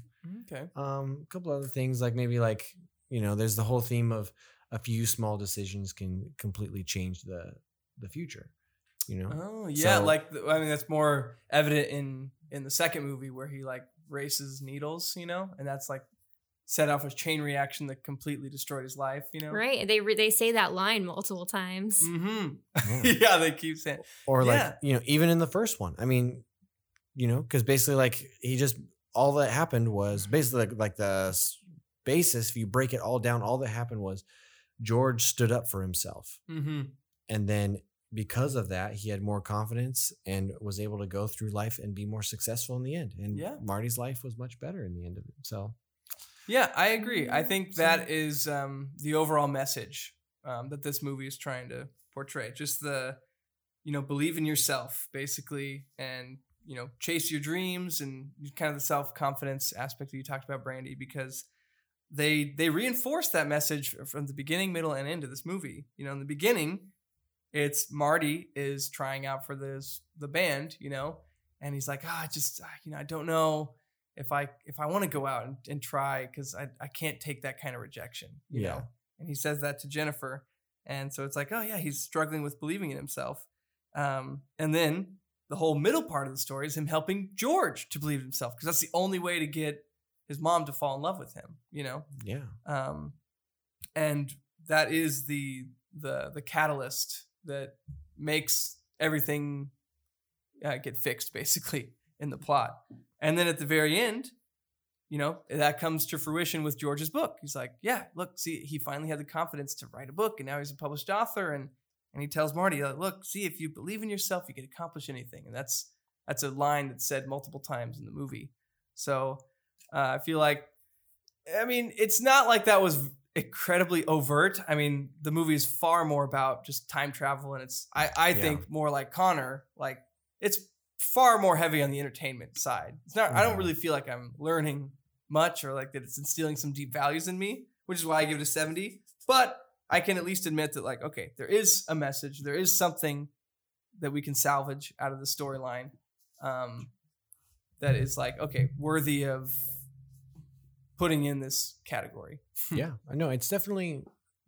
Okay. Um, a couple other things like maybe like you know, there's the whole theme of a few small decisions can completely change the the future. You know, Oh yeah, So- like the, I mean that's more evident in in the second movie where he like races Needles, you know, and that's like set off a chain reaction that completely destroyed his life, you know. Right? They re- they say that line multiple times. Mm-hmm. Yeah. yeah, they keep saying. or Yeah. like you know, even in the first one. I mean, you know, because basically, like he just all that happened was basically like, like the basis. If you break it all down, all that happened was George stood up for himself, Mm-hmm. and then because of that, he had more confidence and was able to go through life and be more successful in the end. And Yeah. Marty's life was much better in the end of it. So Yeah, I agree. I think that is um, the overall message um, that this movie is trying to portray. Just the, you know, believe in yourself, basically, and you know, chase your dreams and kind of the self confidence aspect that you talked about, Brandy, because they they reinforce that message from the beginning, middle, and end of this movie. You know, in the beginning, it's Marty is trying out for this the band, you know, and he's like, ah, I just, you know, I don't know if I if I want to go out and, and try because I, I can't take that kind of rejection, you Yeah. know. And he says that to Jennifer, and so it's like, oh yeah, he's struggling with believing in himself. Um, and then the whole middle part of the story is him helping George to believe in himself because that's the only way to get his mom to fall in love with him, you know. yeah, Um, and that is the the the catalyst that makes everything uh, get fixed basically in the plot. And then at the very end, you know, that comes to fruition with George's book. He's like, "Yeah, look, see, he finally had the confidence to write a book, and now he's a published author." And and he tells Marty, like, "Look, see, if you believe in yourself, you can accomplish anything." And that's that's a line that's said multiple times in the movie. So uh, I feel like, I mean, it's not like that was incredibly overt. I mean, the movie is far more about just time travel, and it's I I Yeah. think more like Connor, like it's far more heavy on the entertainment side. It's not. I don't Mhm. really feel like I'm learning much or like that it's instilling some deep values in me, which is why I give it a 70. But I can at least admit that, like, okay, there is a message, there is something that we can salvage out of the storyline um, that is like, okay, worthy of putting in this category. yeah. I know it's definitely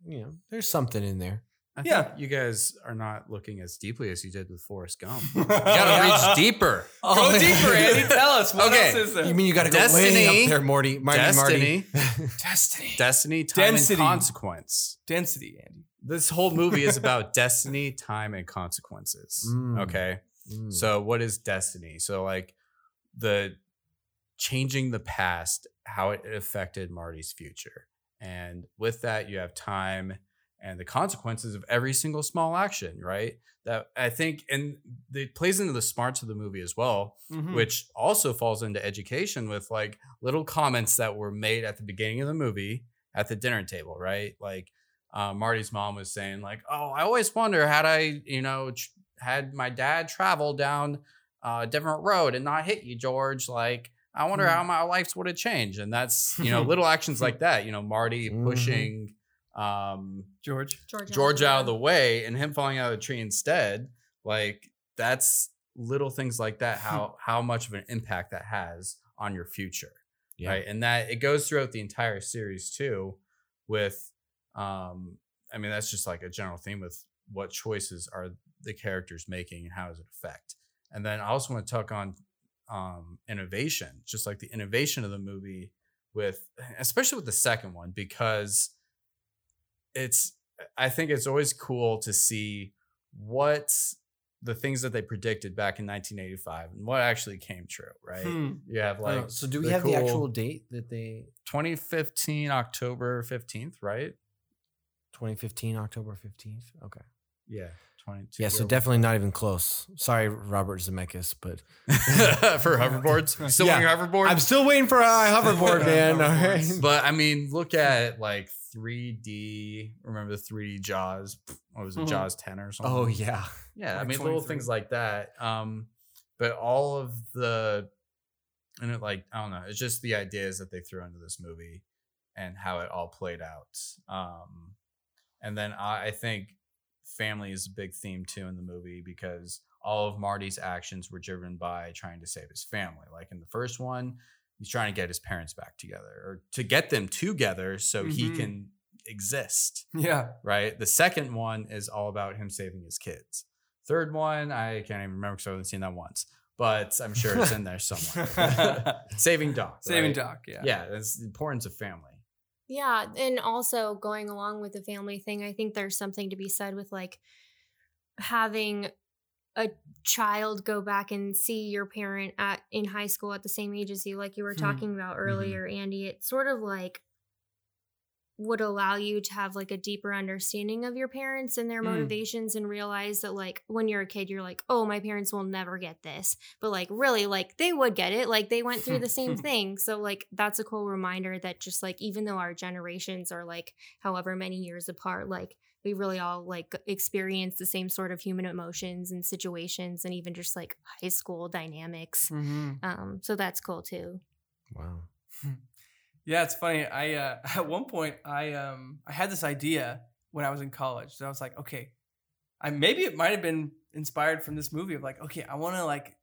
you know there's something in there. I Yeah. think you guys are not looking as deeply as you did with Forrest Gump. you You gotta reach deeper. Go deeper, Andy. Tell us what Okay. else is there? You mean you got to go way Destiny- up there, Morty? Marty, Destiny. Marty. destiny? Destiny, time, Density. and consequence. Density, Andy. This whole movie is about destiny, time, and consequences. Mm. Okay. Mm. So what is destiny? So like the changing the past, how it affected Marty's future. And with that, you have time and the consequences of every single small action, right? That I think, and it plays into the smarts of the movie as well, Mhm. which also falls into education with like little comments that were made at the beginning of the movie at the dinner table, right? Like uh, Marty's mom was saying, like, "Oh, I always wonder had I, you know, tr- had my dad travel down a different road and not hit you, George. Like, I wonder Mhm. how my life would have changed." And that's you know little actions like that. You know, Marty Mhm. pushing. Um, George. George, George out of the way. way and him falling out of a tree instead, like that's little things like that, how how much of an impact that has on your future. Yeah. Right. And that it goes throughout the entire series too, with um, I mean, that's just like a general theme with what choices are the characters making and how does it affect. And then I also want to talk on um innovation, just like the innovation of the movie with especially with the second one, because it's I think it's always cool to see what the things that they predicted back in 1985 and what actually came true, right? Hmm. You have Oh, like so do we have the actual date that they 2015 October 15th, right? 2015 October 15th? Okay. Yeah, 22. Yeah, so definitely not even close. Sorry, Robert Zemeckis, but for hoverboards. Still Yeah. hoverboard? I'm still waiting for a hoverboard, man. All right. but I mean, look at like 3D. Remember the 3D Jaws? What was it, Mhm. Jaws 10 or something? Oh yeah. Yeah, I mean little things like that. Um, but all of the and it like I don't know, it's just the ideas that they threw into this movie and how it all played out. Um, and then I, I think family is a big theme too in the movie because all of Marty's actions were driven by trying to save his family. Like in the first one, he's trying to get his parents back together or to get them together so he Mhm. can exist Yeah. right? The second one is all about him saving his kids. Third one, I can't even remember because I haven't seen that once, but I'm sure it's in there somewhere. saving Doc. Saving right? Doc. Yeah. Yeah, that's the importance of family. Yeah, and also going along with the family thing, I think there's something to be said with like having a child go back and see your parent at in high school at the same age as you, like you were Mhm. talking about earlier, Andy. It sort of like would allow you to have like a deeper understanding of your parents and their Mm. motivations and realize that like when you're a kid you're like oh my parents will never get this but like really like they would get it like they went through the same thing so like that's a cool reminder that just like even though our generations are like however many years apart like we really all like experience the same sort of human emotions and situations and even just like high school dynamics hmm um so that's cool too Wow. Yeah, it's funny. I uh, at one point I um I had this idea when I was in college. So I was like, okay, I maybe it might have been inspired from this movie of like, okay, I want to like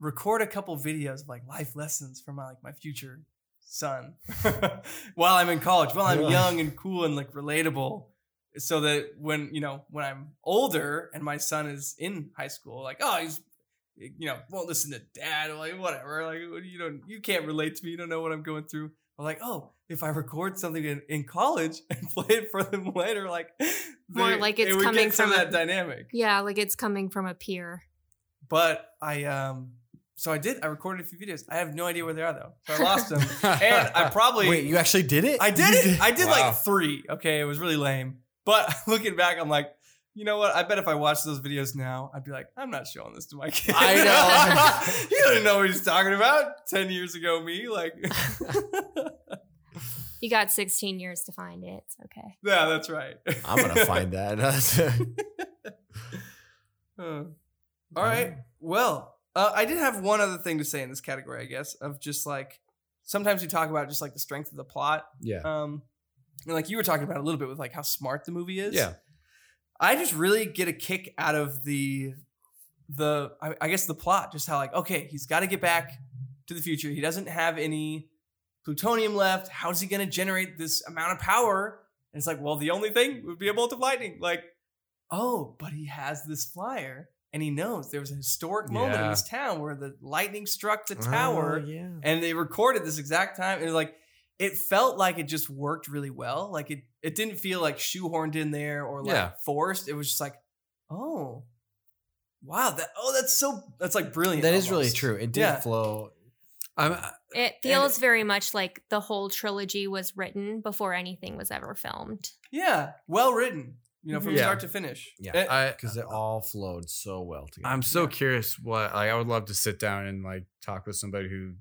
record a couple videos of like life lessons for my like my future son while I'm in college, while I'm Yeah. young and cool and like relatable. So that when you know when I'm older and my son is in high school, like oh he's you know won't listen to dad or like whatever like you don't you can't relate to me you don't know what I'm going through. I'm like oh if I record something in, in college and play it for them later like More like it's it coming get some from of a- that dynamic. yeah like it's coming from a peer But I um so I did I recorded a few videos. I have no idea where they are though. So I lost them. and I probably Wait, you actually did it? I did You it. I did Wow. like three. Okay, it was really lame. But looking back, I'm like, you know what? I bet if I watched those videos now, I'd be like, I'm not showing this to my kid. I know. he doesn't know what he's talking about. Ten years ago, me like, you got 16 years to find it it's okay yeah, that's right. I'm gonna find that. Uh, all right. Well, uh, I did have one other thing to say in this category, I guess, of just like sometimes we talk about just like the strength of the plot. yeah. Um, and like you were talking about a little bit with like how smart the movie is. Yeah. I just really get a kick out of the the I, I guess the plot, just how like okay, he's got to get back to the future. He doesn't have any plutonium left. How's he going to generate this amount of power? And it's like, well, the only thing would be a bolt of lightning. Like, oh, but he has this flyer, and he knows there was a historic moment in this town where the lightning struck the Oh, tower yeah. and they recorded this exact time and like it felt like it just worked really well like it it didn't feel like shoehorned in there or like Yeah. forced it was just like oh wow that oh that's so that's like brilliant That is really true. It did Yeah. flow. I'm, It feels very much like the whole trilogy was written before anything was ever filmed. Yeah, well written. You know, from Mhm. Yeah. start to finish. Yeah. Eh, I, because it all flowed so well together. I'm so curious what like I would love to sit down and like talk with somebody who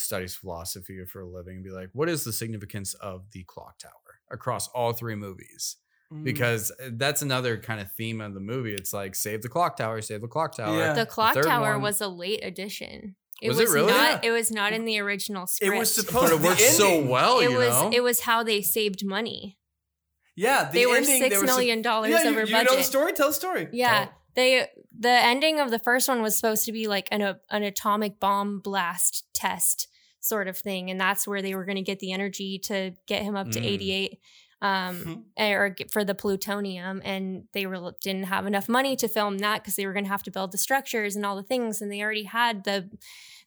studies philosophy for a living and be like, what is the significance of the clock tower across all three movies? mm. Because uh, that's another kind of theme of the movie. It's like save the clock tower, save the clock tower. Yeah. The clock third tower one- was a late addition. Was it really? Not, Yeah. It was not in the original script. it was supposed But to it worked so well, It you was. know. It was how they saved money. Yeah, the they were ending, six they were sup- million dollars yeah, over you budget. know the story? Tell the story. Yeah, Tell- they the ending of the first one was supposed to be like an a, an atomic bomb blast test sort of thing, and that's where they were going to get the energy to get him up to Mm. 88 um or get for the plutonium and they were didn't have enough money to film that because they were going to have to build the structures and all the things and they already had the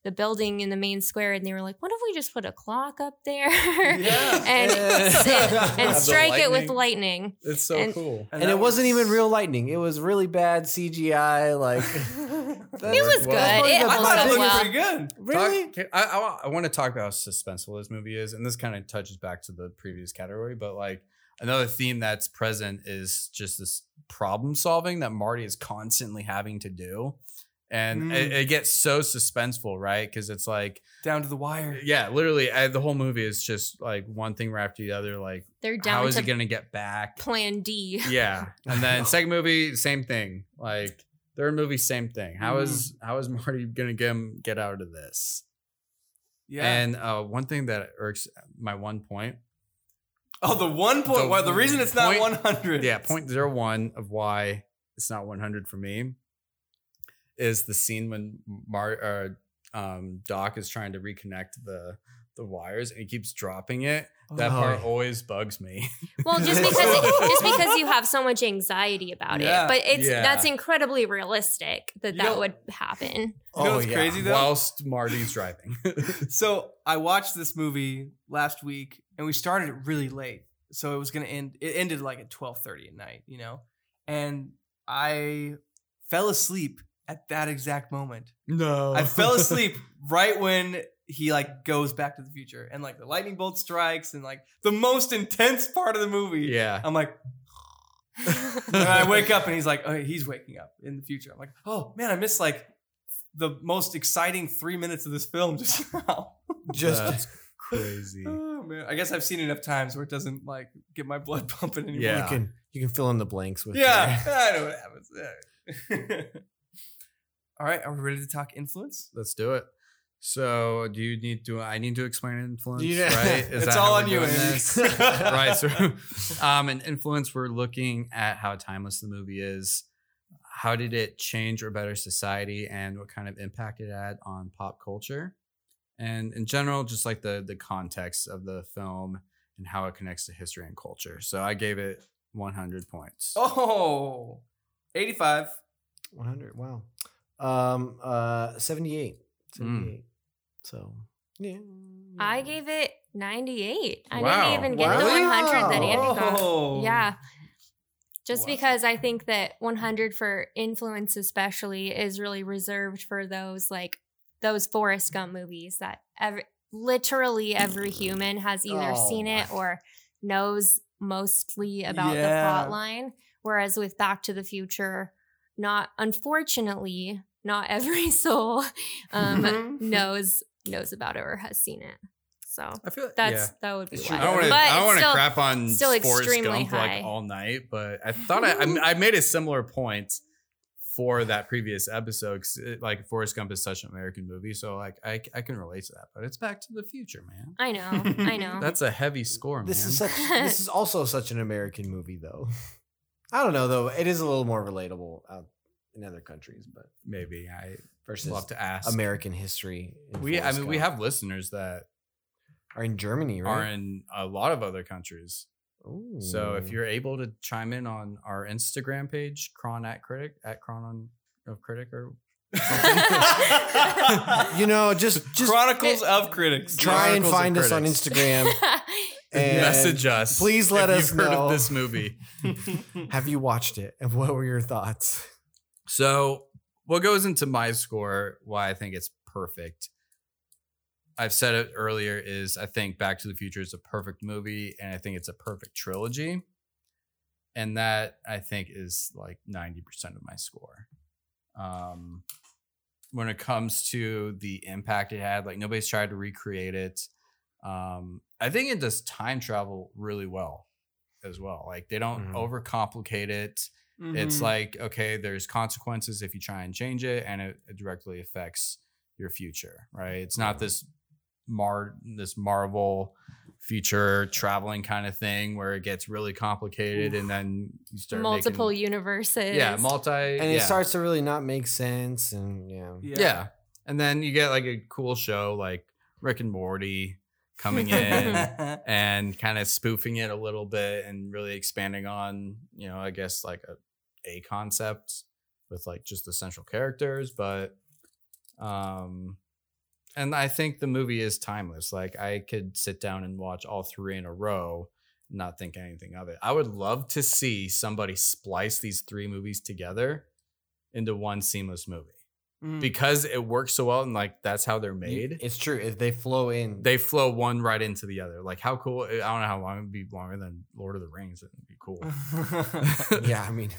the building in the main square and they were like what if we just put a clock up there Yeah. and and Have the strike it with lightning. lightning it's so and- cool. and that it wasn't even real lightning. It was really bad CGI. Like it was good well. it I thought it up looked well pretty good. really. Talk- I, I, I want to talk about how suspenseful this movie is, and this kind of touches back to the previous category. But like another theme that's present is just this problem solving that Marty is constantly having to do, and it, Mm. it gets so suspenseful, right? Because it's like, Down to the wire. yeah, literally, I, the whole movie is just like one thing right after the other. Like, they're down is to he gonna get back? plan d Yeah, and then second movie, same thing. Like third movie, same thing. How Mm. is how is Marty gonna get him get out of this? Yeah. And uh, one thing that irks my one point, oh, the one point. The well, the reason it's not point- 100. yeah, point zero one of why it's not one hundred for me, is the scene when Mar or um, Doc is trying to reconnect the the wires and he keeps dropping it. That Oh. part always bugs me. Well, just because just because you have so much anxiety about Yeah. it, but it's Yeah. that's incredibly realistic that You that know- would happen. You know what's crazy though? Whilst Marty's driving. So I watched this movie last week, and we started it really late. So it was gonna end. It ended like at twelve thirty at night, you know. And I fell asleep at that exact moment. no, I fell asleep right when he like goes back to the future, and like the lightning bolt strikes, and like the most intense part of the movie. yeah. I'm like, and I wake up, and he's like, oh, he's waking up in the future. I'm like, oh man, I missed like the most exciting three minutes of this film just now. Just That's crazy. Oh man, I guess I've seen enough times where it doesn't like get my blood pumping anymore. Yeah. you can you can fill in the blanks with yeah, your- I know what happens. All right, are we ready to talk influence? Let's do it. So, do you need to? I need to explain influence, Yeah. right? Is it's all on you, doing this? right. So, um, in influence, we're looking at how timeless the movie is. How did it change or better society, and what kind of impact it had on pop culture, and in general, just like the the context of the film and how it connects to history and culture. So, I gave it 100 points. oh, 85. 100. Wow. Um. Uh. 78. Mm. So. Yeah. I gave it 98. I Wow. didn't even get the 100 that Andy got. Oh. Yeah. Just Wow. because I think that 100 for influence, especially, is really reserved for those like those Forrest Gump movies that every, literally every human has either Oh seen it or knows mostly about the plot line. Whereas with Back to the Future, not unfortunately, not every soul um, Mhm. knows knows about it or has seen it. So I feel like, that's yeah. that would be It's why. I don't want to. But I want to crap on still Forrest Gump high. like all night, but I thought I, I I made a similar point for that previous episode. 'cause it, like Forrest Gump is such an American movie, so like I I can relate to that. But it's Back to the Future, man. I know, I know. That's a heavy score, man. This is such. this is also such an American movie, though. I don't know, though. It is a little more relatable out in other countries, but Maybe I versus love to ask. American history. in we I Forrest mean we have listeners that are in Germany, right? are in a lot of other countries. So if you're able to chime in on our Instagram page, Cron at Critic at Cron on of Critic or you know, just just Chronicles eh, of Critics. try and Chronicles of find us on Instagram. and message us. Please let if us you've heard know. of this movie. Have you watched it, and what were your thoughts? So, what goes into my score? Why I think it's perfect I've said it earlier is I think Back to the Future is a perfect movie and I think it's a perfect trilogy. And that I think is like 90% of my score. Um when it comes to the impact it had, like nobody's tried to recreate it. Um I think it does time travel really well as well. Like they don't Mhm. overcomplicate it. It's Mhm. like, okay, there's consequences if you try and change it, and it, it directly affects your future, right? It's not this mar this Marvel future traveling kind of thing where it gets really complicated and then you start Multiple making, universes. yeah, multi and it yeah. starts to really not make sense. And yeah, yeah. yeah. And then you get like a cool show like Rick and Morty coming in and kind of spoofing it a little bit and really expanding on, you know, I guess like a, a concept with like just the central characters, but um and I think the movie is timeless. Like I could sit down and watch all three in a row not think anything of it. I would love to see somebody splice these three movies together into one seamless movie Mm. because it works so well and like that's how they're made It's true. If they flow in, they flow one right into the other. Like how cool! I don't know how long it'd be longer than Lord of the Rings. It'd be cool. yeah. I mean,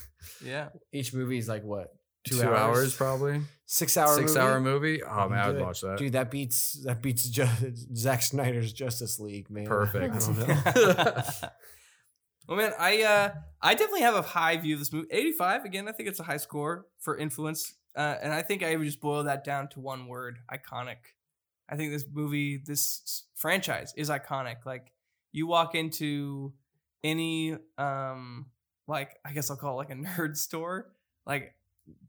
yeah. each movie is like what two, hours? probably. six hour, Six movie? hour movie. Oh man, I'd it. watch that. Dude, that beats that beats ju- Zack Snyder's Justice League, man. Perfect. I don't know. well, man, I uh, I definitely have a high view of this movie. 85, again, I think it's a high score for influence. Uh, and I think I would just boil that down to one word iconic. I think this movie, this franchise is iconic. Like, you walk into any, um, like, I guess I'll call it like a nerd store, like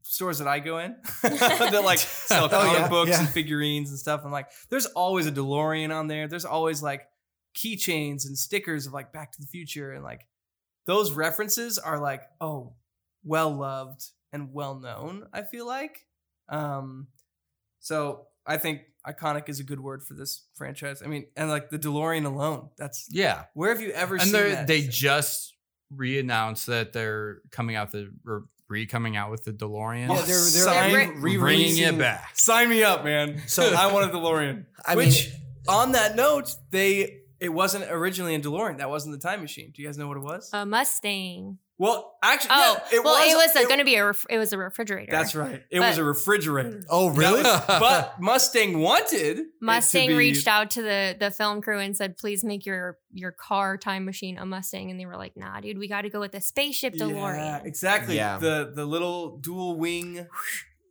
stores that I go in that like sell Oh, comic yeah, books yeah. and figurines and stuff. I'm like, there's always a DeLorean on there. There's always like keychains and stickers of like Back to the Future and like those references are like oh well loved and well known. I feel like, um, so I think iconic is a good word for this franchise. I mean, and like the DeLorean alone, that's yeah, where have you ever and seen they that? they just re-announced that they're coming out the or re coming out with the DeLorean. Yeah, they're they're Sign- like Bring- bringing re-releasing- it back. Sign me up, man. So- I want a DeLorean. I Which, mean, on that note, they it wasn't originally a DeLorean. That wasn't the time machine. Do you guys know what it was? A Mustang. Well, actually, Oh, yeah, it well, was. it was going to be a. Ref- it was a refrigerator. That's right. It But- was a refrigerator. Mm. oh really? was- but Mustang wanted it to Mustang be- reached out to the the film crew and said, "Please make your your car time machine a Mustang." And they were like, "Nah, dude, we got to go with the spaceship DeLorean." Yeah, exactly. Yeah. The the little dual wing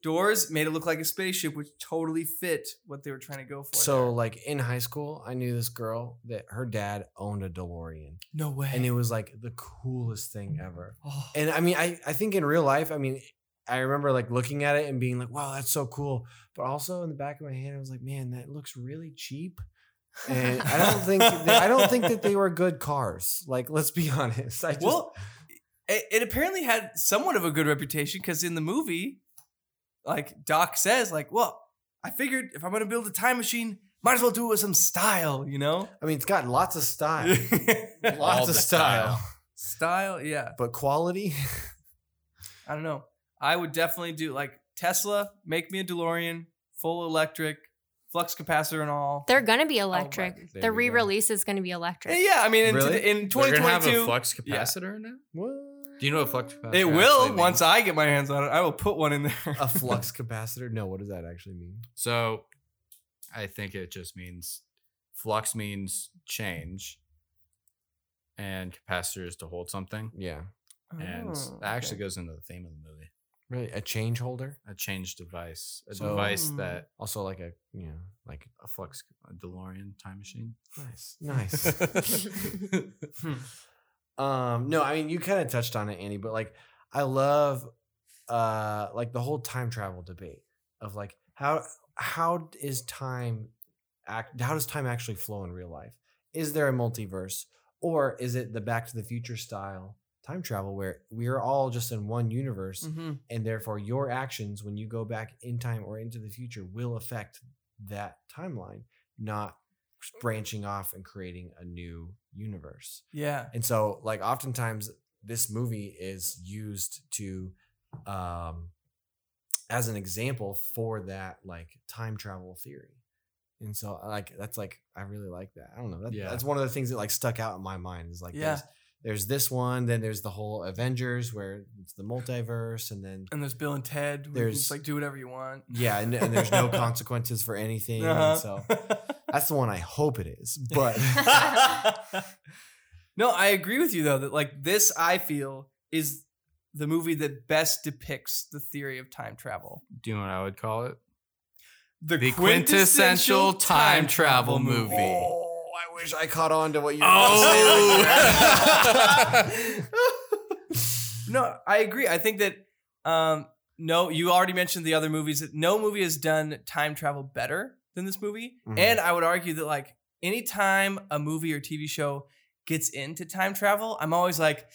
doors made it look like a spaceship, which totally fit what they were trying to go for. So there. like in high school, I knew this girl that her dad owned a DeLorean, no way. and it was like the coolest thing ever. Oh. And I mean, I I think in real life, I mean, I remember like looking at it and being like, "Wow, that's so cool," but also in the back of my head, I was like, "Man, that looks really cheap." And I don't think I don't think that they were good cars. Like, let's be honest. I just, well, it, it apparently had somewhat of a good reputation because in the movie, like Doc says, like, well, I figured if I'm gonna build a time machine, might as well do it with some style, you know? I mean, it's got lots of style, lots the of style, style, yeah. but quality. I don't know. I would definitely do like Tesla, make me a DeLorean, full electric, flux capacitor and all. They're going to be oh electric. There the we go. re-release is going to be electric. yeah, I mean, in, Really? today- in They're gonna have 2022, a flux yeah. capacitor now. What? Do you know what flux capacitor? it actually will means? once I get my hands on it. I will put one in there. a flux capacitor? No, what does that actually mean? So, I think it just means flux means change, and capacitor is to hold something, Yeah, and Oh, that actually okay. goes into the theme of the movie. really, a change holder. A change device, a So- device Hmm. that Also, like a you know, like a flux a DeLorean time machine. nice, nice. Um, no, I mean you kind of touched on it, Andy, but like I love uh like the whole time travel debate of like how how is time act how does time actually flow in real life? Is there a multiverse or is it the back to the future style time travel where we are all just in one universe Mhm. and therefore your actions when you go back in time or into the future will affect that timeline, not branching off and creating a new universe. Yeah. And so, like, oftentimes this movie is used to, um, as an example for that, like, time travel theory. And so like that's like I really like that. I don't know. That, Yeah. That's one of the things that like stuck out in my mind is like Yeah. there's, there's this one, then there's the whole Avengers where it's the multiverse, and then And there's Bill and Ted. Where you There's- just like do whatever you want. yeah, and, and there's no consequences for anything. Uh-huh. so that's the one I hope it is. But no, I agree with you though that like this I feel is the movie that best depicts the theory of time travel. Do you know what I would call it? The, The quintessential time travel movie. oh, I wish I caught on to what you were Oh. no, I agree. I think that um no, you already mentioned the other movies no movie has done time travel better than this movie. Mhm. And I would argue that like anytime a movie or TV show gets into time travel, I'm always like,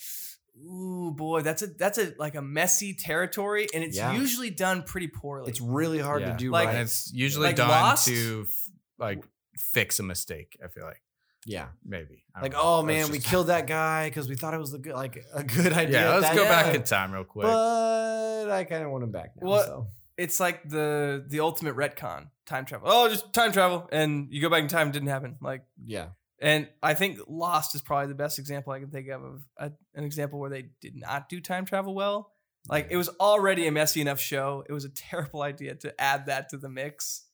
ooh boy, that's a that's a like a messy territory, and it's Yeah. usually done pretty poorly. It's really hard Yeah. to do Like- And right. it's usually Like done Lost? to f- like fix a mistake. I feel like Yeah. maybe Like, know. oh man, we just- killed that guy because we thought it was a good, like a good idea. Yeah, let's that go back in time real quick. But I kind of want him back now. What- So. It's like the the ultimate retcon time travel. Oh, just time travel, and you go back in time, it didn't happen. Like Yeah. And I think Lost is probably the best example I can think of of a, an example where they did not do time travel well. Like it was already a messy enough show. It was a terrible idea to add that to the mix.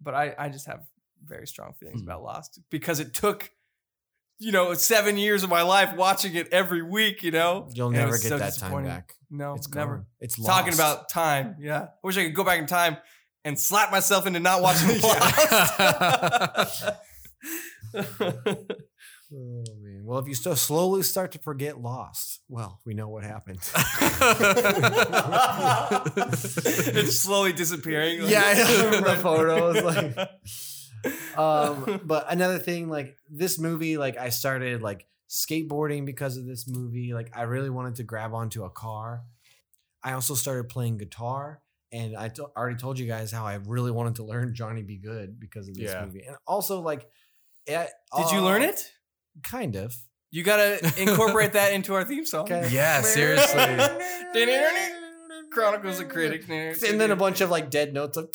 But I, I just have very strong feelings Hmm. about Lost because it took, you know, seven years of my life watching it every week. You know, You'll And never get so that time back. No, It's never. gone. It's Talking about time, yeah. I wish I could go back in time and slap myself into not watching Lost. Oh man. Well, if you still slowly start to forget Lost, well, we know what happened. it's slowly disappearing. yeah, I remember the photos. Like, um, but another thing, like this movie, like I started like skateboarding because of this movie. Like I really wanted to grab onto a car. I also started playing guitar, and I already told you guys how I really wanted to learn Johnny B. Goode because of this Yeah. movie, and also like, it, Did you learn it? Kind of. You gotta incorporate that into our theme song. Okay. yeah, seriously. Chronicles of Critics. And then a bunch of like dead notes of.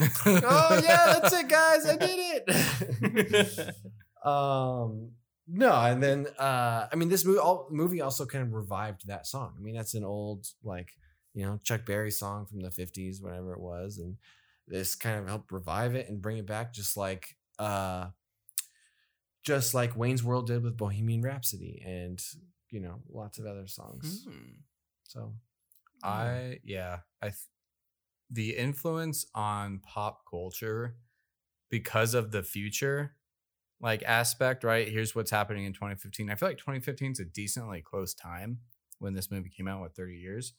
Oh yeah, that's it, guys. I did it. um, no, and then uh, I mean, this movie, all, movie also kind of revived that song. I mean, that's an old like you know Chuck Berry song from the '50s, whatever it was, and this kind of helped revive it and bring it back, just like uh, just like Wayne's World did with Bohemian Rhapsody, and you know lots of other songs. Hmm. So I yeah, I th- the influence on pop culture because of the future like aspect, right? Here's what's happening in 2015. I feel like 2015 is a decently close time when this movie came out with 30 years.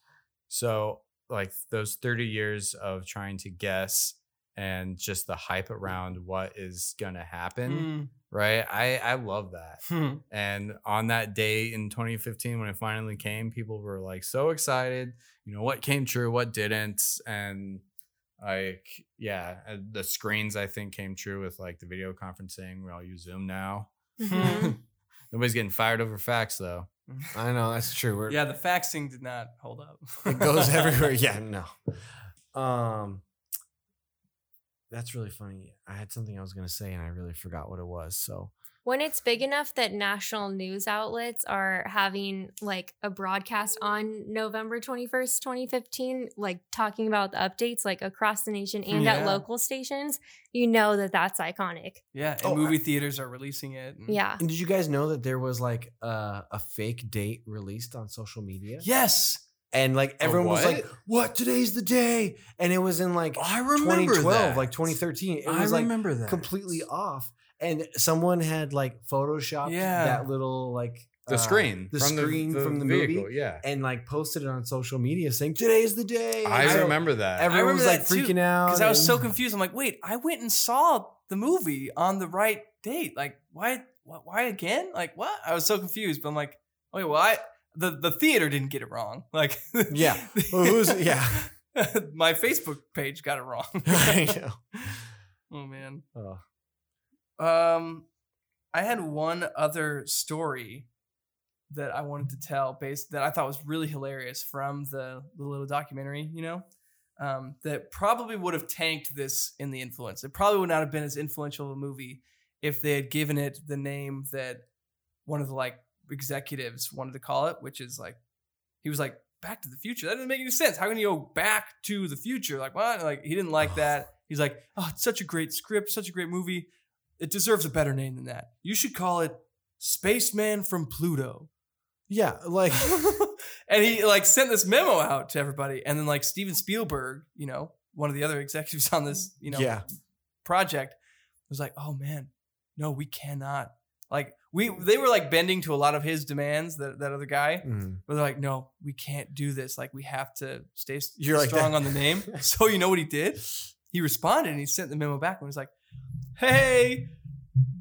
So, like those 30 years of trying to guess and just the hype around what is going to happen, Hmm. right? I I love that. Hmm. And on that day in 2015, when it finally came, people were like so excited. You know, what came true, what didn't. And like, yeah, uh, the screens I think came true with like the video conferencing. We all use Zoom now. Mhm. Nobody's getting fired over fax though. I know that's true. We're, Yeah, the faxing did not hold up. it goes everywhere. Yeah, no. Um, that's really funny. I had something I was gonna say and I really forgot what it was. So when it's big enough that national news outlets are having like a broadcast on November 21st, 2015, like talking about the updates like across the nation and Yeah. at local stations, you know that that's iconic. Yeah, and Oh, movie theaters are releasing it. and- Yeah. And did you guys know that there was like uh, a fake date released on social media? Yes. And like everyone was like, what? "What? Today's the day!" And it was in like I remember 2012, like 2013. It was like that. completely off. And someone had like photoshopped Yeah. that little like The uh, screen. the from screen from the vehicle, movie, Yeah. and like posted it on social media saying, "Today's the day." I so remember that. Everyone was remember like that too, freaking out Because I was so confused. I'm like, wait, I went and saw the movie on the right date. Like, why? wh- Why again? Like, what? I was so confused. But I'm like, okay, well, I the the theater didn't get it wrong. Like, Yeah. Well, who's- yeah. My Facebook page got it wrong. I know. oh man. Oh. Um, I had one other story that I wanted to tell based that I thought was really hilarious from the, the little documentary, you know. um, that probably would have tanked this in the influence. It probably would not have been as influential of a movie if they had given it the name that one of the like executives wanted to call it, which is like he was like Back to the Future. That doesn't make any sense. How can you go back to the future? Like what? Like he didn't like that. He's like, oh, it's such a great script, such a great movie. It deserves a better name than that. You should call it Spaceman from Pluto. Yeah, like and he like sent this memo out to everybody, and then like Steven Spielberg, you know, one of the other executives on this, you know, yeah. project, was like, "Oh man, no, we cannot." Like we, they were like bending to a lot of his demands. That that other guy, Mhm. but they're like, "No, we can't do this. Like we have to stay You're strong that. on the name." so you know what he did? He responded and he sent the memo back and was like, "Hey,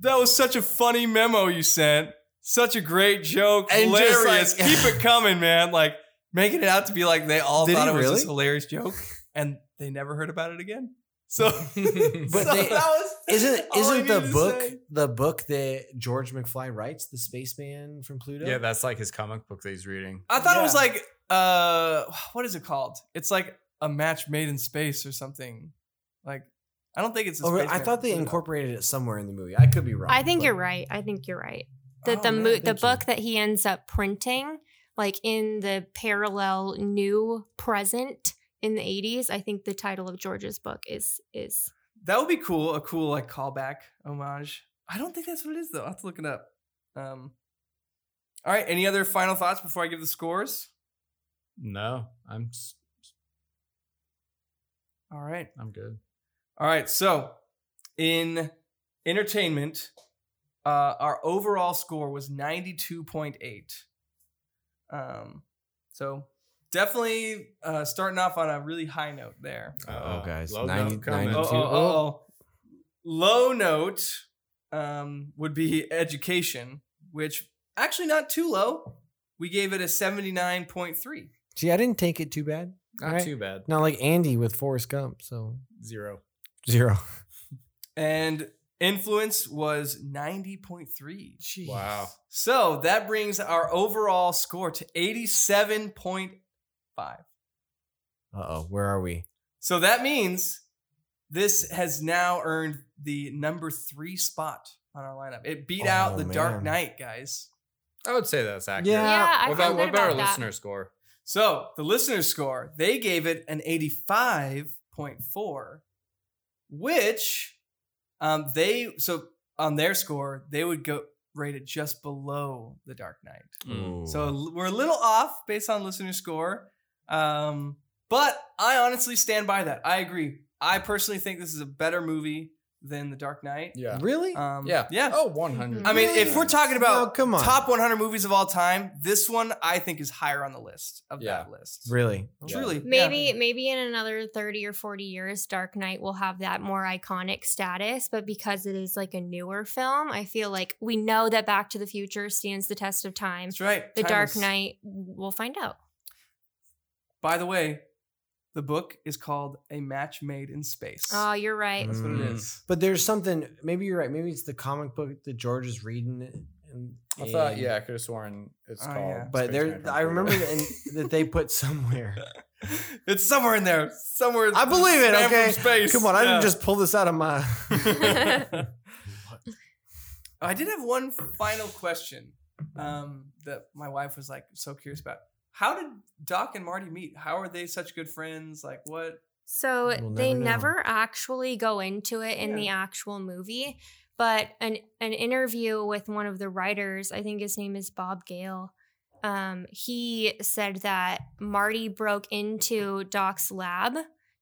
that was such a funny memo you sent. Such a great joke, And hilarious. like- Keep it coming, man. Like making it out to be like they all Did thought it was this really? hilarious joke, and they never heard about it again. So, But so they- that was Isn't isn't the book say. the book that George McFly writes, the spaceman from Pluto? Yeah, that's like his comic book that he's reading. I thought it was like uh, what is it called? It's like a match made in space or something. Like I don't think it's. a Oh. I thought they Pluto. incorporated it somewhere in the movie. I could be wrong. I think but- you're right. I think you're right. The Oh, the man, mo- the thank you. book that he ends up printing, like in the parallel new present in the 80s, I think the title of George's book is is That would be cool. A cool like callback homage. I don't think that's what it is though. I'll have to look it up. Um. All right. Any other final thoughts before I give the scores? No, I'm s- All right. I'm good. All right. So, in entertainment, uh, our overall score was ninety two point eight. Um. So definitely uh, starting off on a really high note there. Uh-oh, guys. Low 90 note coming. 92. Oh, oh, oh, oh. Low note um, would be education, which actually not too low. We gave it a 79.3. See, I didn't take it too bad. Not Right. too bad. Not like Andy with Forrest Gump. So Zero. zero. And influence was 90.3. Jeez. Wow. So that brings our overall score to 87.5. Uh oh. Where are we? So that means this has now earned the number three spot on our lineup. It beat out Oh, the Dark. Knight, guys. I would say that's accurate. Yeah. Yeah, what about, what good about our that. listener score? So the listener score, they gave it an 85.4, which um they so on their score, they would go rate it just below the Dark Knight. Mm. So we're a little off based on listener score. Um, but I honestly stand by that. I agree. I personally think this is a better movie than The Dark Knight. Yeah. Really? Um, Yeah. Yeah. Oh, 100. I mean, if we're talking about No, come on. top 100 movies of all time, this one I think is higher on the list of Yeah. that list. Really? Truly. yeah. maybe maybe in another 30 or 40 years Dark Knight will have that more iconic status, but because it is like a newer film, I feel like we know that Back to the Future stands the test of time. That's right. The Dark Timeless. Knight, we'll find out. By the way, the book is called A Match Made in Space. Oh, you're right. That's what it Mm. But there's something. Maybe you're right. Maybe it's the comic book that George is reading. And, I thought, and- yeah, I could have sworn it's Oh, called. yeah. But there, I remember that, in, that they put somewhere. it's somewhere in there. Somewhere. I believe it. Okay, space. come on. I didn't just pull this out of my. I did have one final question um, that my wife was like so curious about. How did Doc and Marty meet? How are they such good friends? Like what? So We'll they never know. never actually go into it in Yeah. the actual movie, but an an interview with one of the writers, I think his name is Bob Gale. Um, he said that Marty broke into Doc's lab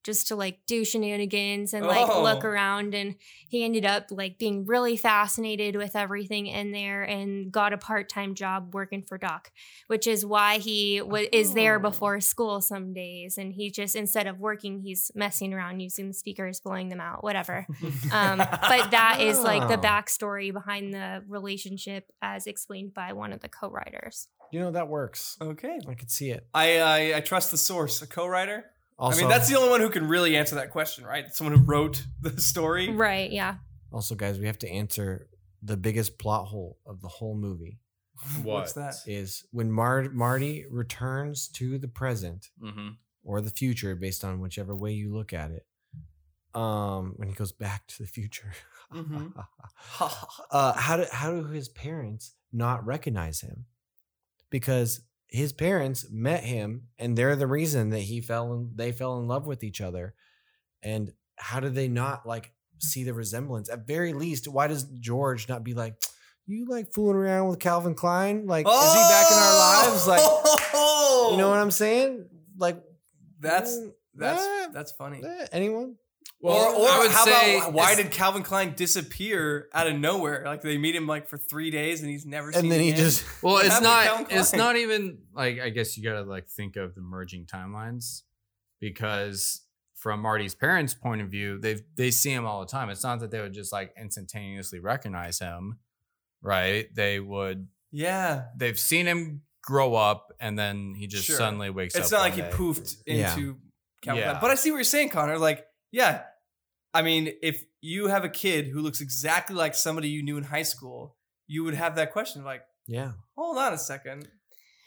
just to like do shenanigans and like look Oh. around and he ended up like being really fascinated with everything in there and got a part-time job working for Doc which is why he w- is there Oh. before school some days and he just instead of working he's messing around using the speakers blowing them out whatever um, but that is like the backstory behind the relationship as explained by one of the co-writers You know that works. okay. I could see it. I, I I trust the source, a co-writer. Also, I mean, that's the only one who can really answer that question, right? Someone who wrote the story. right yeah also, guys, we have to answer the biggest plot hole of the whole movie. What's that? Is when Mar- Marty returns to the present. Mhm. or the future, based on whichever way you look at it. Um, when he goes back to the future, Mhm. uh, how do how do his parents not recognize him? Because his parents met him, and they're the reason that he fell in. They fell in love with each other, and how do they not like see the resemblance? At very least, why does George not be like, "You like fooling around with Calvin Klein? Like, is he back in our lives? Like, Oh! you know what I'm saying? Like, That's mm, that's eh, that's funny. eh, anyone? Or or I would how say about why did Calvin Klein disappear out of nowhere? Like they meet him like for three days and he's never seen. And then he again? just Well, What it's not. It's not even like I guess you gotta like think of the merging timelines because from Marty's parents' point of view, they they see him all the time. It's not that they would just like instantaneously recognize him, right? They would. yeah. They've seen him grow up, and then he just Sure. suddenly wakes up. It's not like he one day. poofed Yeah. into Calvin Yeah. Klein. But I see what you're saying, Connor. Like, yeah. I mean, if you have a kid who looks exactly like somebody you knew in high school, you would have that question like, yeah. hold on a second.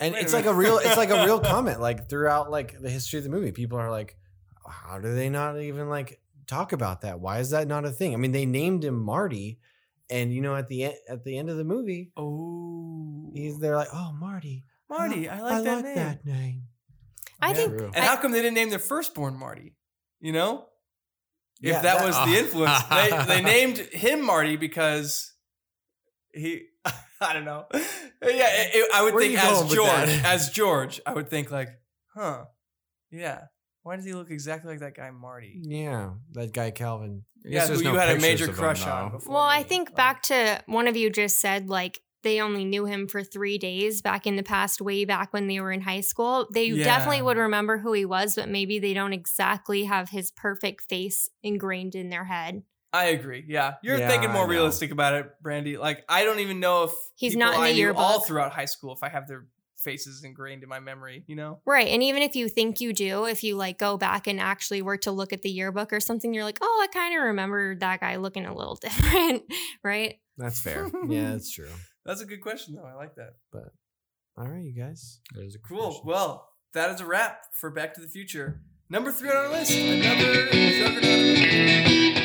And Wait a it's like a real it's like a real comment like throughout like the history of the movie people are like how do they not even like talk about that why is that not a thing i mean they named him marty and you know at the end at the end of the movie Oh. he's they're like oh marty Marty, I like that name. that name I Yeah. think True. And how come they didn't name their firstborn Marty? You know? If Yeah, that, that- was the influence. they, they named him Marty because he I don't know. Yeah, it- it- I would Where think as George, as George, I would think like, huh. Yeah. Why does he look exactly like that guy Marty? yeah that guy calvin I Yeah, there's who no you had a major crush on before. Well, I think Like, back to one of you just said like they only knew him for three days back in the past, way back when they were in high school. They Yeah. definitely would remember who he was, but maybe they don't exactly have his perfect face ingrained in their head. I agree. Yeah. You're Yeah, thinking more realistic about it, Brandy. Like I don't even know if He's not in I the knew all throughout high school if I have their faces ingrained in my memory, you know? Right. And even if you think you do, if you like go back and actually were to look at the yearbook or something, you're like, oh, I kind of remember that guy looking a little different. right. that's fair yeah that's true that's a good question, though. I like that. But all right, you guys. There's a cool. Question. Well, that is a wrap for Back to the Future. Number three on our list. Another juggernaut.